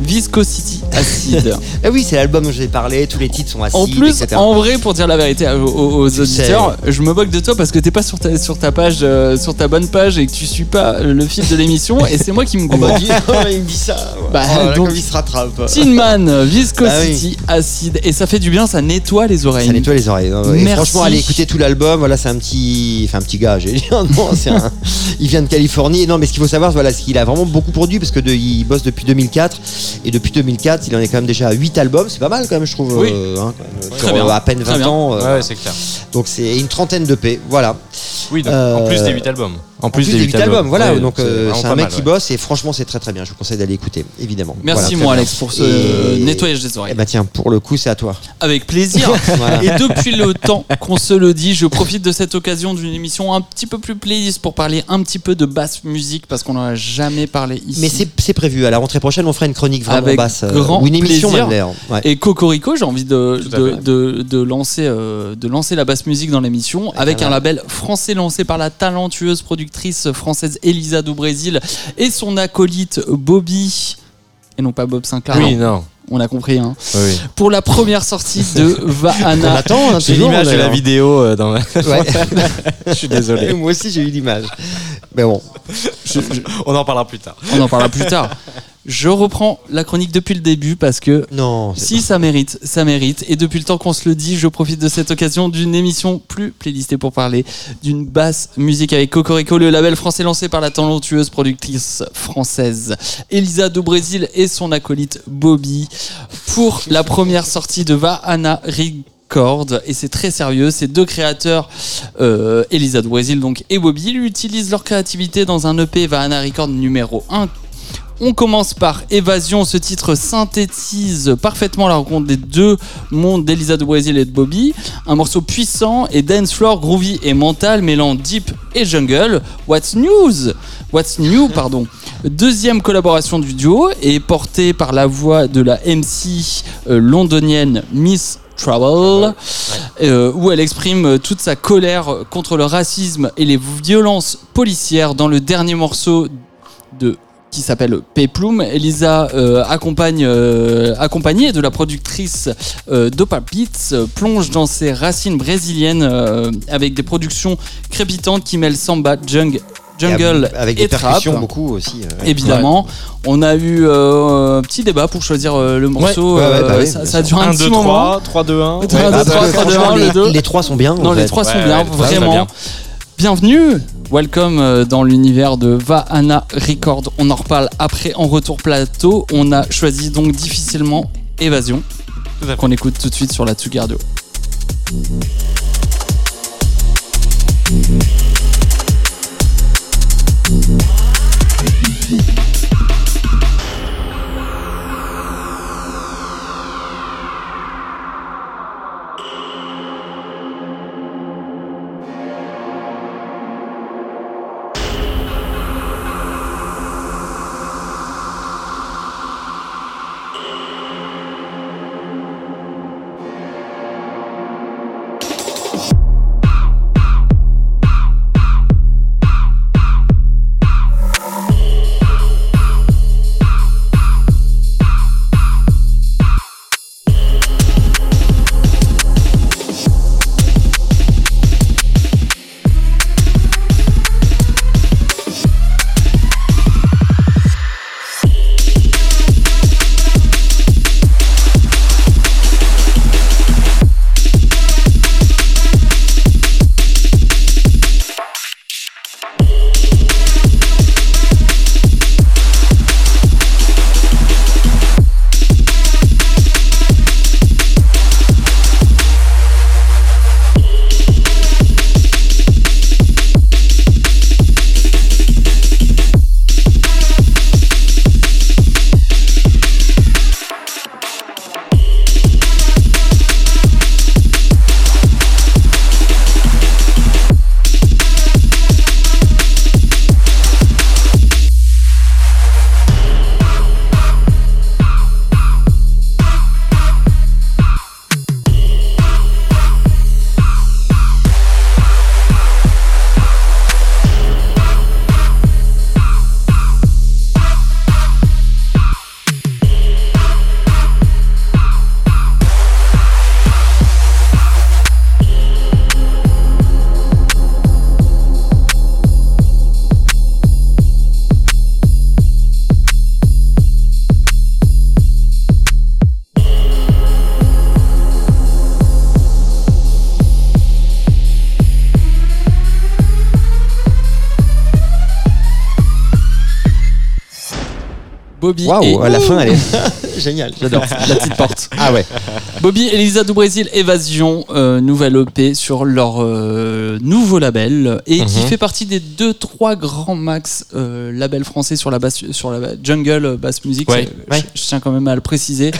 Viscosity Acid. Eh oui, c'est l'album dont je vous ai parlé, tous les titres sont acides, En plus, etc. en vrai, pour dire la vérité aux, auditeurs, je me moque de toi parce que t'es pas sur ta, sur ta page, euh, sur ta bonne page et que tu suis pas le fil de l'émission et c'est moi qui me m'a <laughs> gourre. <laughs> dit, il me dit ça. Bah, Oh, là, donc- comme il se rattrape. Tin Man, Viscosity Acid et ça fait du bien, ça nettoie les oreilles. Ça nettoie les oreilles. et Merci. franchement, allez écouter tout l'album. Voilà, c'est un petit, enfin un petit gars. J'ai dit <laughs> non, c'est un. Il vient de Californie. Non, mais ce qu'il faut savoir, voilà, c'est qu'il a vraiment beaucoup produit parce que de- il bosse depuis 2004 et depuis 2004, il en est quand même déjà à 8 albums. C'est pas mal quand même, je trouve. Oui. euh, hein, Très bien. euh, À peine Très 20 bien. ans. euh, Ouais, clair. donc c'est une trentaine de P. Voilà. Oui, donc, Euh, en plus des 8 albums. En plus, des 8 albums. Voilà. Ouais, donc euh, c'est pas un mec mal, qui ouais. bosse et franchement, c'est très très bien. Je vous conseille d'aller écouter, évidemment. Merci Voilà, très Alex pour ce Et- nettoyage des oreilles. Eh ben tiens, pour le coup, c'est à toi. Avec plaisir. <laughs> Voilà. Et depuis le temps qu'on se le dit, je profite de cette occasion d'une émission un petit peu plus playlist pour parler un petit peu de basse musique parce qu'on n'en a jamais parlé ici. Mais c'est prévu. À la rentrée prochaine, on fera une chronique vraiment Avec basse. euh, grand ou une émission plaisir. même. Ouais. Et Cocorico, j'ai envie de, de, de, de lancer, euh, de lancer la basse musique dans l'émission avec un un label français lancé par la talentueuse productrice française Elisa do Brésil et son acolyte Bobby. Et non pas Bob Sinclair. Oui, non, non. on a compris. Hein. Oui. Pour la première sortie de <laughs> On Vahana. attend. hein, J'ai l'image de la vidéo euh, dans. <laughs> Ouais. Je suis désolé. Moi aussi, j'ai eu l'image. Mais bon. <laughs> On en parlera plus tard. On en parlera plus tard. Je reprends la chronique depuis le début parce que Non. si ça mérite, ça mérite. Et depuis le temps qu'on se le dit, je profite de cette occasion d'une émission plus playlistée pour parler d'une basse musique avec Cocorico, le label français lancé par la talentueuse productrice française Elisa do Brésil et son acolyte Bobby pour la première sortie de Vahana Record. Et c'est très sérieux. Ces deux créateurs, euh, Elisa do Brésil donc et Bobby, utilisent leur créativité dans un EP Vahana Record numéro 1 on commence par Évasion. Ce titre synthétise parfaitement la rencontre des deux mondes d'Elisa de Brésil et de Bobby. Un morceau puissant et dance floor, groovy et mental, mêlant deep et jungle. What's news? What's new, pardon. Deuxième collaboration du duo est portée par la voix de la MC euh, londonienne Miss Trouble, euh, où elle exprime toute sa colère contre le racisme et les violences policières dans le dernier morceau de qui s'appelle Peplum. Elisa euh, accompagne, euh, accompagnée de la productrice euh, Dopa Beats, plonge dans ses racines brésiliennes euh, avec des productions crépitantes qui mêlent samba, jung- jungle Et avec et des percussions trap. beaucoup aussi. euh, ouais. Évidemment, on a eu euh, un petit débat pour choisir euh, le morceau. Ouais, ouais, bah ça, duré un 1, petit 2, moment. 3, 3, 2, 1. Ouais, Ouais, Un, bah, deux, trois, parce que trois, deux, franchement, un, les, les deux. les trois sont bien. Non, en les fait. trois sont Ouais, bien, ouais, les trois sont vraiment. bien. Bienvenue, welcome euh, dans l'univers de Vahana Record. On en reparle après en retour plateau. On a choisi donc difficilement Évasion, qu'on écoute tout de suite sur la Tsugi Bobby et Waouh, à la fin, elle est <laughs> géniale. J'adore. <laughs> la petite porte. Ah ouais. Bobby et Elisa du Brésil, Évasion, euh, nouvelle EP sur leur euh, nouveau label et qui Mhm. fait partie des deux trois grands max euh, labels français sur la basse, sur la jungle euh, basse musique. Ouais. Je, je tiens quand même à le préciser.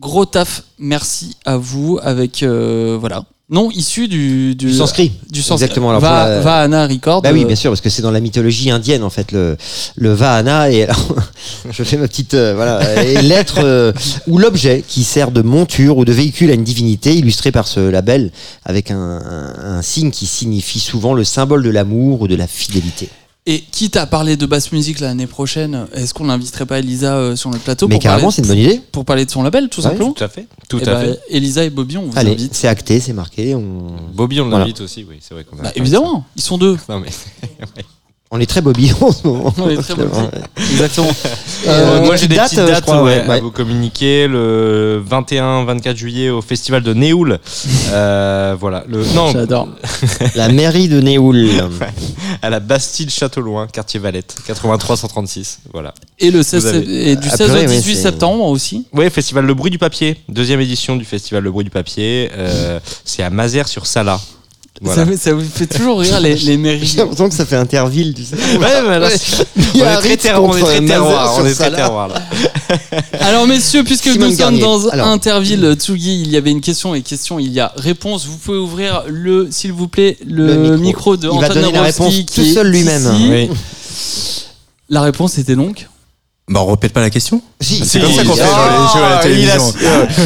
Gros taf, merci à vous avec euh, voilà. Non, issu du du, Du sanskrit. du sanskrit. Exactement, alors, Va, la- Vahana Record. Bah oui, euh, bien sûr, parce que c'est dans la mythologie indienne en fait le le Vahana et alors, <laughs> je fais ma petite euh, voilà et l'être euh, ou l'objet qui sert de monture ou de véhicule à une divinité illustré par ce label avec un, un- un signe qui signifie souvent le symbole de l'amour ou de la fidélité. Et quitte à parler de basse musique l'année prochaine, est-ce qu'on n'inviterait pas Elisa euh, sur notre plateau Mais pour carrément, parler, c'est une bonne idée. pour parler de son label, tout Ouais, simplement Tout à fait. Tout Eh à bah, fait. Elisa et Bobby, on vous Allez, invite. c'est acté, c'est marqué. On, Bobby, on Voilà. l'invite aussi, oui, c'est vrai qu'on a. Bah, évidemment, ils sont deux. Non, mais... <laughs> on est très Bobby <laughs> en ce moment. On est très Bobby. Exactement. Euh, moi j'ai des date, petites euh, je dates crois, ouais, ouais. à vous communiquer le 21-24 juillet au festival de Néoul. <laughs> Euh, voilà. Le, non, J'adore. <laughs> La mairie de Néoul. à la Bastille Château-Loin, quartier Valette, 83-136. Voilà. Et le 16 Vous avez- et du Ah, 16 purée, au ouais, 18 c'est- septembre aussi. Ouais, festival Le Bruit du Papier, deuxième édition du festival Le Bruit du Papier. Euh, c'est à Mazères-sur-Sala. Voilà. Ça, ça vous fait toujours rire <laughs> les, les mairies. J'ai l'impression que ça fait Interville, tu sais. Ouais, mais là, y on est très terroir, on est très terroir, on est très terroir, là. <laughs> Alors messieurs, puisque Simone nous sommes dans Alors. Interville Tsugi, il y avait une question et question, il y a réponse. Vous pouvez ouvrir le, s'il vous plaît, le, Le micro. micro. de Il va Antoine donner la réponse qui tout seul lui-même. Oui. La réponse était donc. Bah, on répète pas la question Si, C'est comme ça qu'on fait Ah, les jeux à la il a- télévision.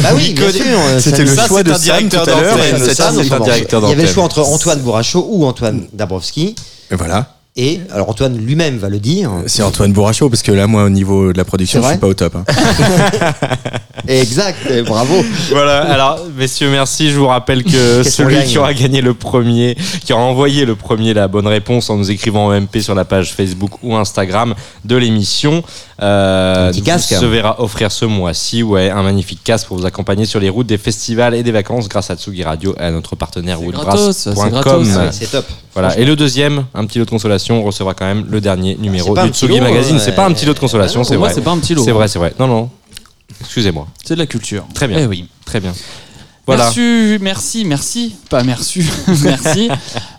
Bah oui, bien sûr. euh, C'était le choix de Sam tout à l'heure. Il y avait le choix entre Antoine Bourrachaud ou Antoine Dabrowski. Et voilà. Et alors Antoine lui-même va le dire. C'est Antoine Bourrachaud, parce que là, moi, au niveau de la production, je suis pas au top. hein. <laughs> Exact, et bravo. Voilà, alors messieurs, merci. Je vous rappelle que Qu'est-ce celui gagne qui aura gagné le premier, qui aura envoyé le premier la bonne réponse en nous écrivant en MP sur la page Facebook ou Instagram de l'émission, euh, vous casque. se verra offrir ce mois-ci ouais, un magnifique casque pour vous accompagner sur les routes des festivals et des vacances grâce à Tsugi Radio et à notre partenaire C'est gratos, c'est woodbrass.com. c'est top. Voilà. Et le deuxième, un petit lot de consolation, on recevra quand même le dernier numéro du Tsugi Magazine. euh, C'est pas un petit lot de consolation, ah c'est vrai. c'est pas un petit lot. C'est vrai, c'est vrai. Non, non. Excusez-moi. C'est de la culture. Très bien. Eh oui. Très bien. Voilà. Merci, merci, merci. Pas merci, <laughs> merci.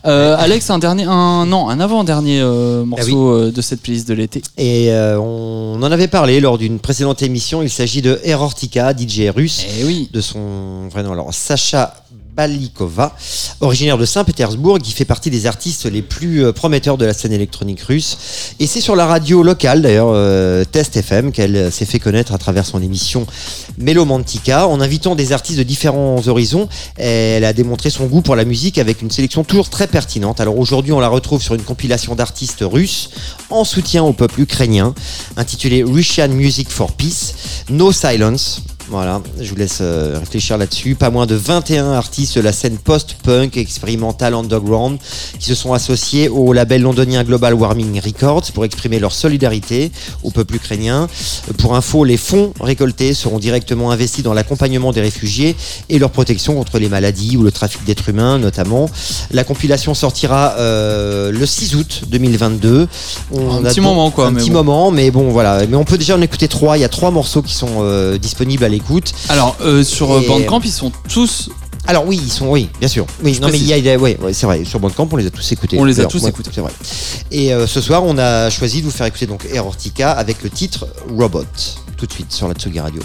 Euh, Alex, un dernier, un non, un avant-dernier euh, morceau euh, de cette playlist de l'été. Et euh, on en avait parlé lors d'une précédente émission. Il s'agit de Erortica, DJ russe, Eh oui. de son vrai nom alors Sacha Balikova, originaire de Saint-Pétersbourg, qui fait partie des artistes les plus euh, prometteurs de la scène électronique russe. Et c'est sur la radio locale, d'ailleurs, euh, Test FM, qu'elle euh, s'est fait connaître à travers son émission Melomantica. En invitant des artistes de différents horizons, elle a démontré son goût pour la musique avec une sélection toujours très pertinente. Alors aujourd'hui, on la retrouve sur une compilation d'artistes russes en soutien au peuple ukrainien, intitulée Russian Music for Peace, No Silence. Voilà, je vous laisse euh, réfléchir là-dessus. Pas moins de 21 artistes de la scène post-punk expérimentale underground qui se sont associés au label londonien Global Warming Records pour exprimer leur solidarité au peuple ukrainien. Pour info, les fonds récoltés seront directement investis dans l'accompagnement des réfugiés et leur protection contre les maladies ou le trafic d'êtres humains notamment. La compilation sortira euh, le 6 août 2022. On Un a petit moment, quoi, Un mais petit bon. moment, mais bon voilà. Mais on peut déjà en écouter trois. Il y a trois morceaux qui sont euh, disponibles à l'écoute. Alors euh, sur euh, Et- Bandcamp, ils sont tous. Alors oui, ils sont, oui, bien sûr. Oui, non mais il y a, il y a- ouais, ouais, c'est vrai. Sur Bandcamp, on les a tous écoutés. On les a D'ailleurs, tous ouais, écoutés. C'est vrai. Et euh, ce soir, on a choisi de vous faire écouter donc Erortica avec le titre Robot. Tout de suite sur la Tsugi Radio.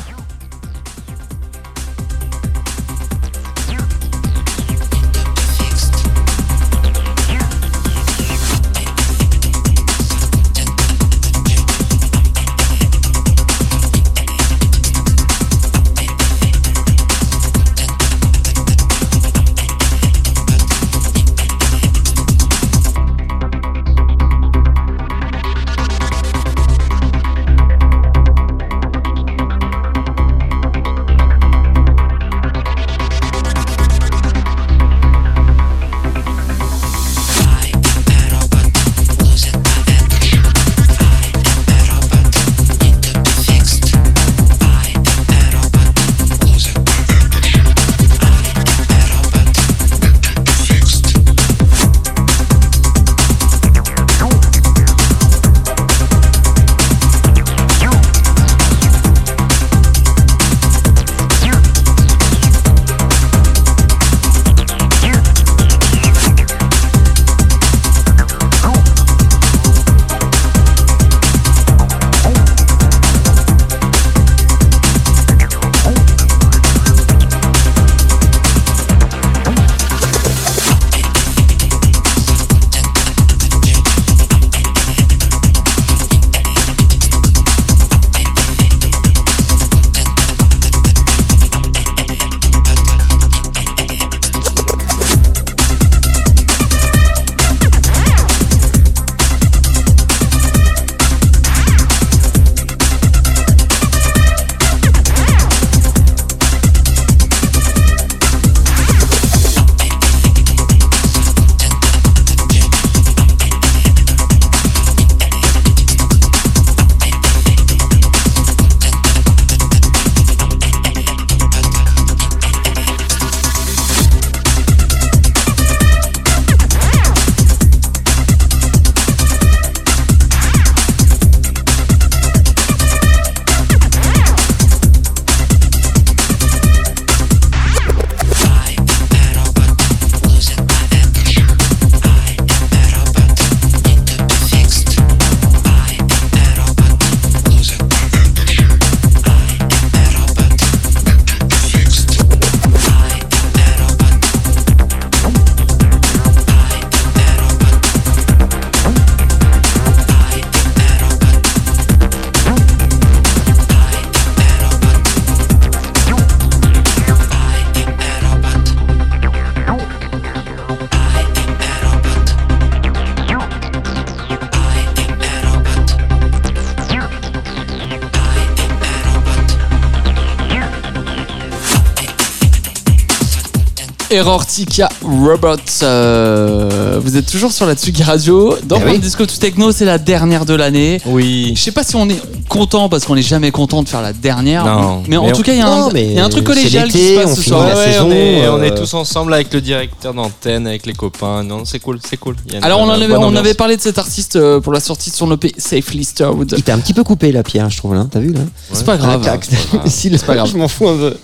Erortica Robots. euh, vous êtes toujours sur la Tsugi Radio. Dans Eh oui. Disco to Techno, c'est la dernière de l'année. Oui. Je sais pas si on est content parce qu'on est jamais content de faire la dernière. Non. Mais en tout on- cas, il y, a un- y a truc c'est collégial qui se passe on ce soir. la Ouais, saison, on, est, on euh, est tous ensemble avec le directeur d'antenne, avec les copains. Non, c'est cool, c'est cool. Alors, on, avait, on parlé de cet artiste euh, pour la sortie de son EP Safely Stowed. Il t'a un petit peu coupé la Pierre, je trouve là. T'as vu là C'est pas grave. Ah, <laughs> tac. Si, pas grave. Je m'en fous un peu.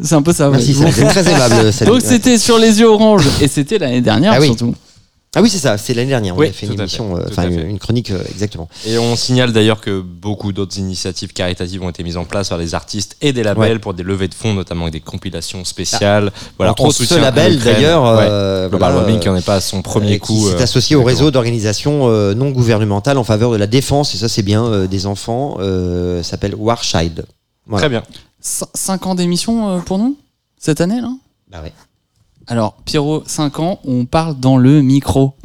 Ouais. c'est un peu ça. ouais. Merci, c'est très aimable. <laughs> Salut. Donc, c'était sur les yeux orange. Et c'était l'année dernière, Ah oui. surtout. Ah oui, c'est ça, c'est l'année dernière. On Oui, a fait tout une émission, fait, euh, enfin une, fait. une chronique, euh, exactement. Et on signale d'ailleurs que beaucoup d'autres initiatives caritatives ont été mises en place par des artistes et des labels Ouais. pour des levées de fonds, notamment avec des compilations spéciales. voilà, Entre en autres, ce label d'ailleurs, Ouais. euh, Global voilà, Warming qui euh, en est pas à son premier euh, coup. euh, associé au réseau d'organisations euh, non gouvernementales en faveur de la défense, et ça c'est bien, euh, des enfants, euh, s'appelle Warchild. Voilà. Très bien. 5 ans d'émission euh, pour nous cette année, là? Bah ouais. Alors, Pierrot, 5 ans, on parle dans le micro. <laughs>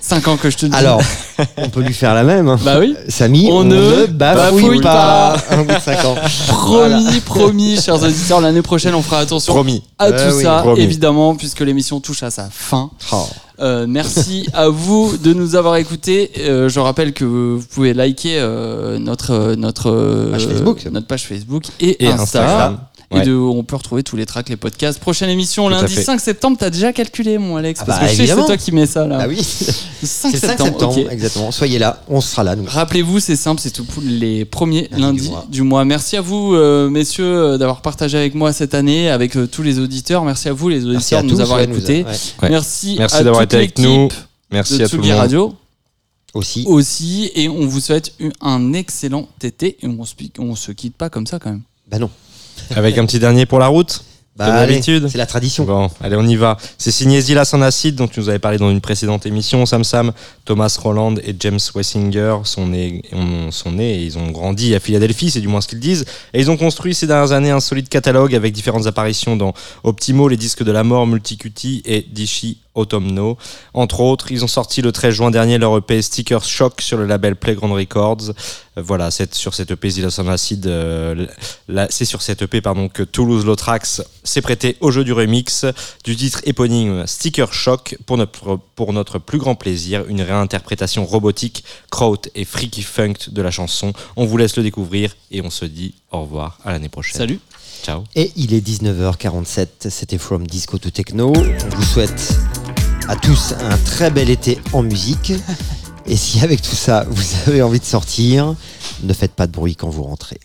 5 ans que je te dis. Alors, <laughs> on peut lui faire la même. hein. bah oui. Samy, On on, ne bafouille, bafouille pas. Un bout de cinq ans. <laughs> Promis, promis, chers auditeurs, l'année prochaine, on fera attention Promis. à Euh, tout oui, ça, promis. évidemment, puisque l'émission touche à sa fin. Oh. Euh, merci <laughs> à vous de nous avoir écoutés. Euh, je rappelle que vous pouvez liker euh, notre notre euh, Page Facebook. notre page Facebook et, Et Insta. Instagram. Et on peut retrouver tous les tracks, les podcasts. Prochaine émission Tout lundi fait. 5 septembre. T'as déjà calculé, mon Alex, Ah parce bah, que je sais que c'est évidemment. toi qui mets ça là. Ah oui, <laughs> 5 c'est 5 septembre. exactement. Soyez là, on sera là, nous. Rappelez-vous, c'est simple, c'est tout pour les premiers Lundi lundis du mois. du mois. Merci à vous, euh, messieurs, euh, d'avoir partagé avec moi cette année, avec euh, tous les auditeurs. Merci à vous, les Merci auditeurs, à de tous nous avoir écoutés. ouais. Ouais. Merci, Merci à d'avoir toute été avec nous. l'équipe Merci de à tout le monde. Radio Aussi. aussi. Et on vous souhaite un excellent été. Et on se, on se quitte pas comme ça quand même. Bah non. Avec un petit dernier pour la route. Bah, Comme d'habitude. C'est la tradition. Bon, allez, on y va. C'est signé Zilas en acide, dont tu nous avais parlé dans une précédente émission. Sam Sam, Thomas Roland et James Wessinger sont nés, ont- sont nés et ils ont grandi à Philadelphie, c'est du moins ce qu'ils disent. Et ils ont construit ces dernières années un solide catalogue avec différentes apparitions dans Optimo, les disques de la mort, Multicuti et Dishi Autumno. Entre autres, ils ont sorti le 13 juin dernier leur EP Sticker Shock sur le label Playground Records. Euh, Voilà, c'est sur cette EP Zilas en acide, euh, c'est sur cette EP pardon, que Toulouse Lotrax s'est prêté au jeu du remix du titre éponyme Sticker Shock pour notre, pour notre plus grand plaisir, une réinterprétation robotique, kraut et freaky funk de la chanson. On vous laisse le découvrir et on se dit au revoir à l'année prochaine. Salut. Ciao. Et il est 19h47, c'était From Disco to Techno. On vous souhaite à tous un très bel été en musique. <laughs> Et si avec tout ça, vous avez envie de sortir, ne faites pas de bruit quand vous rentrez.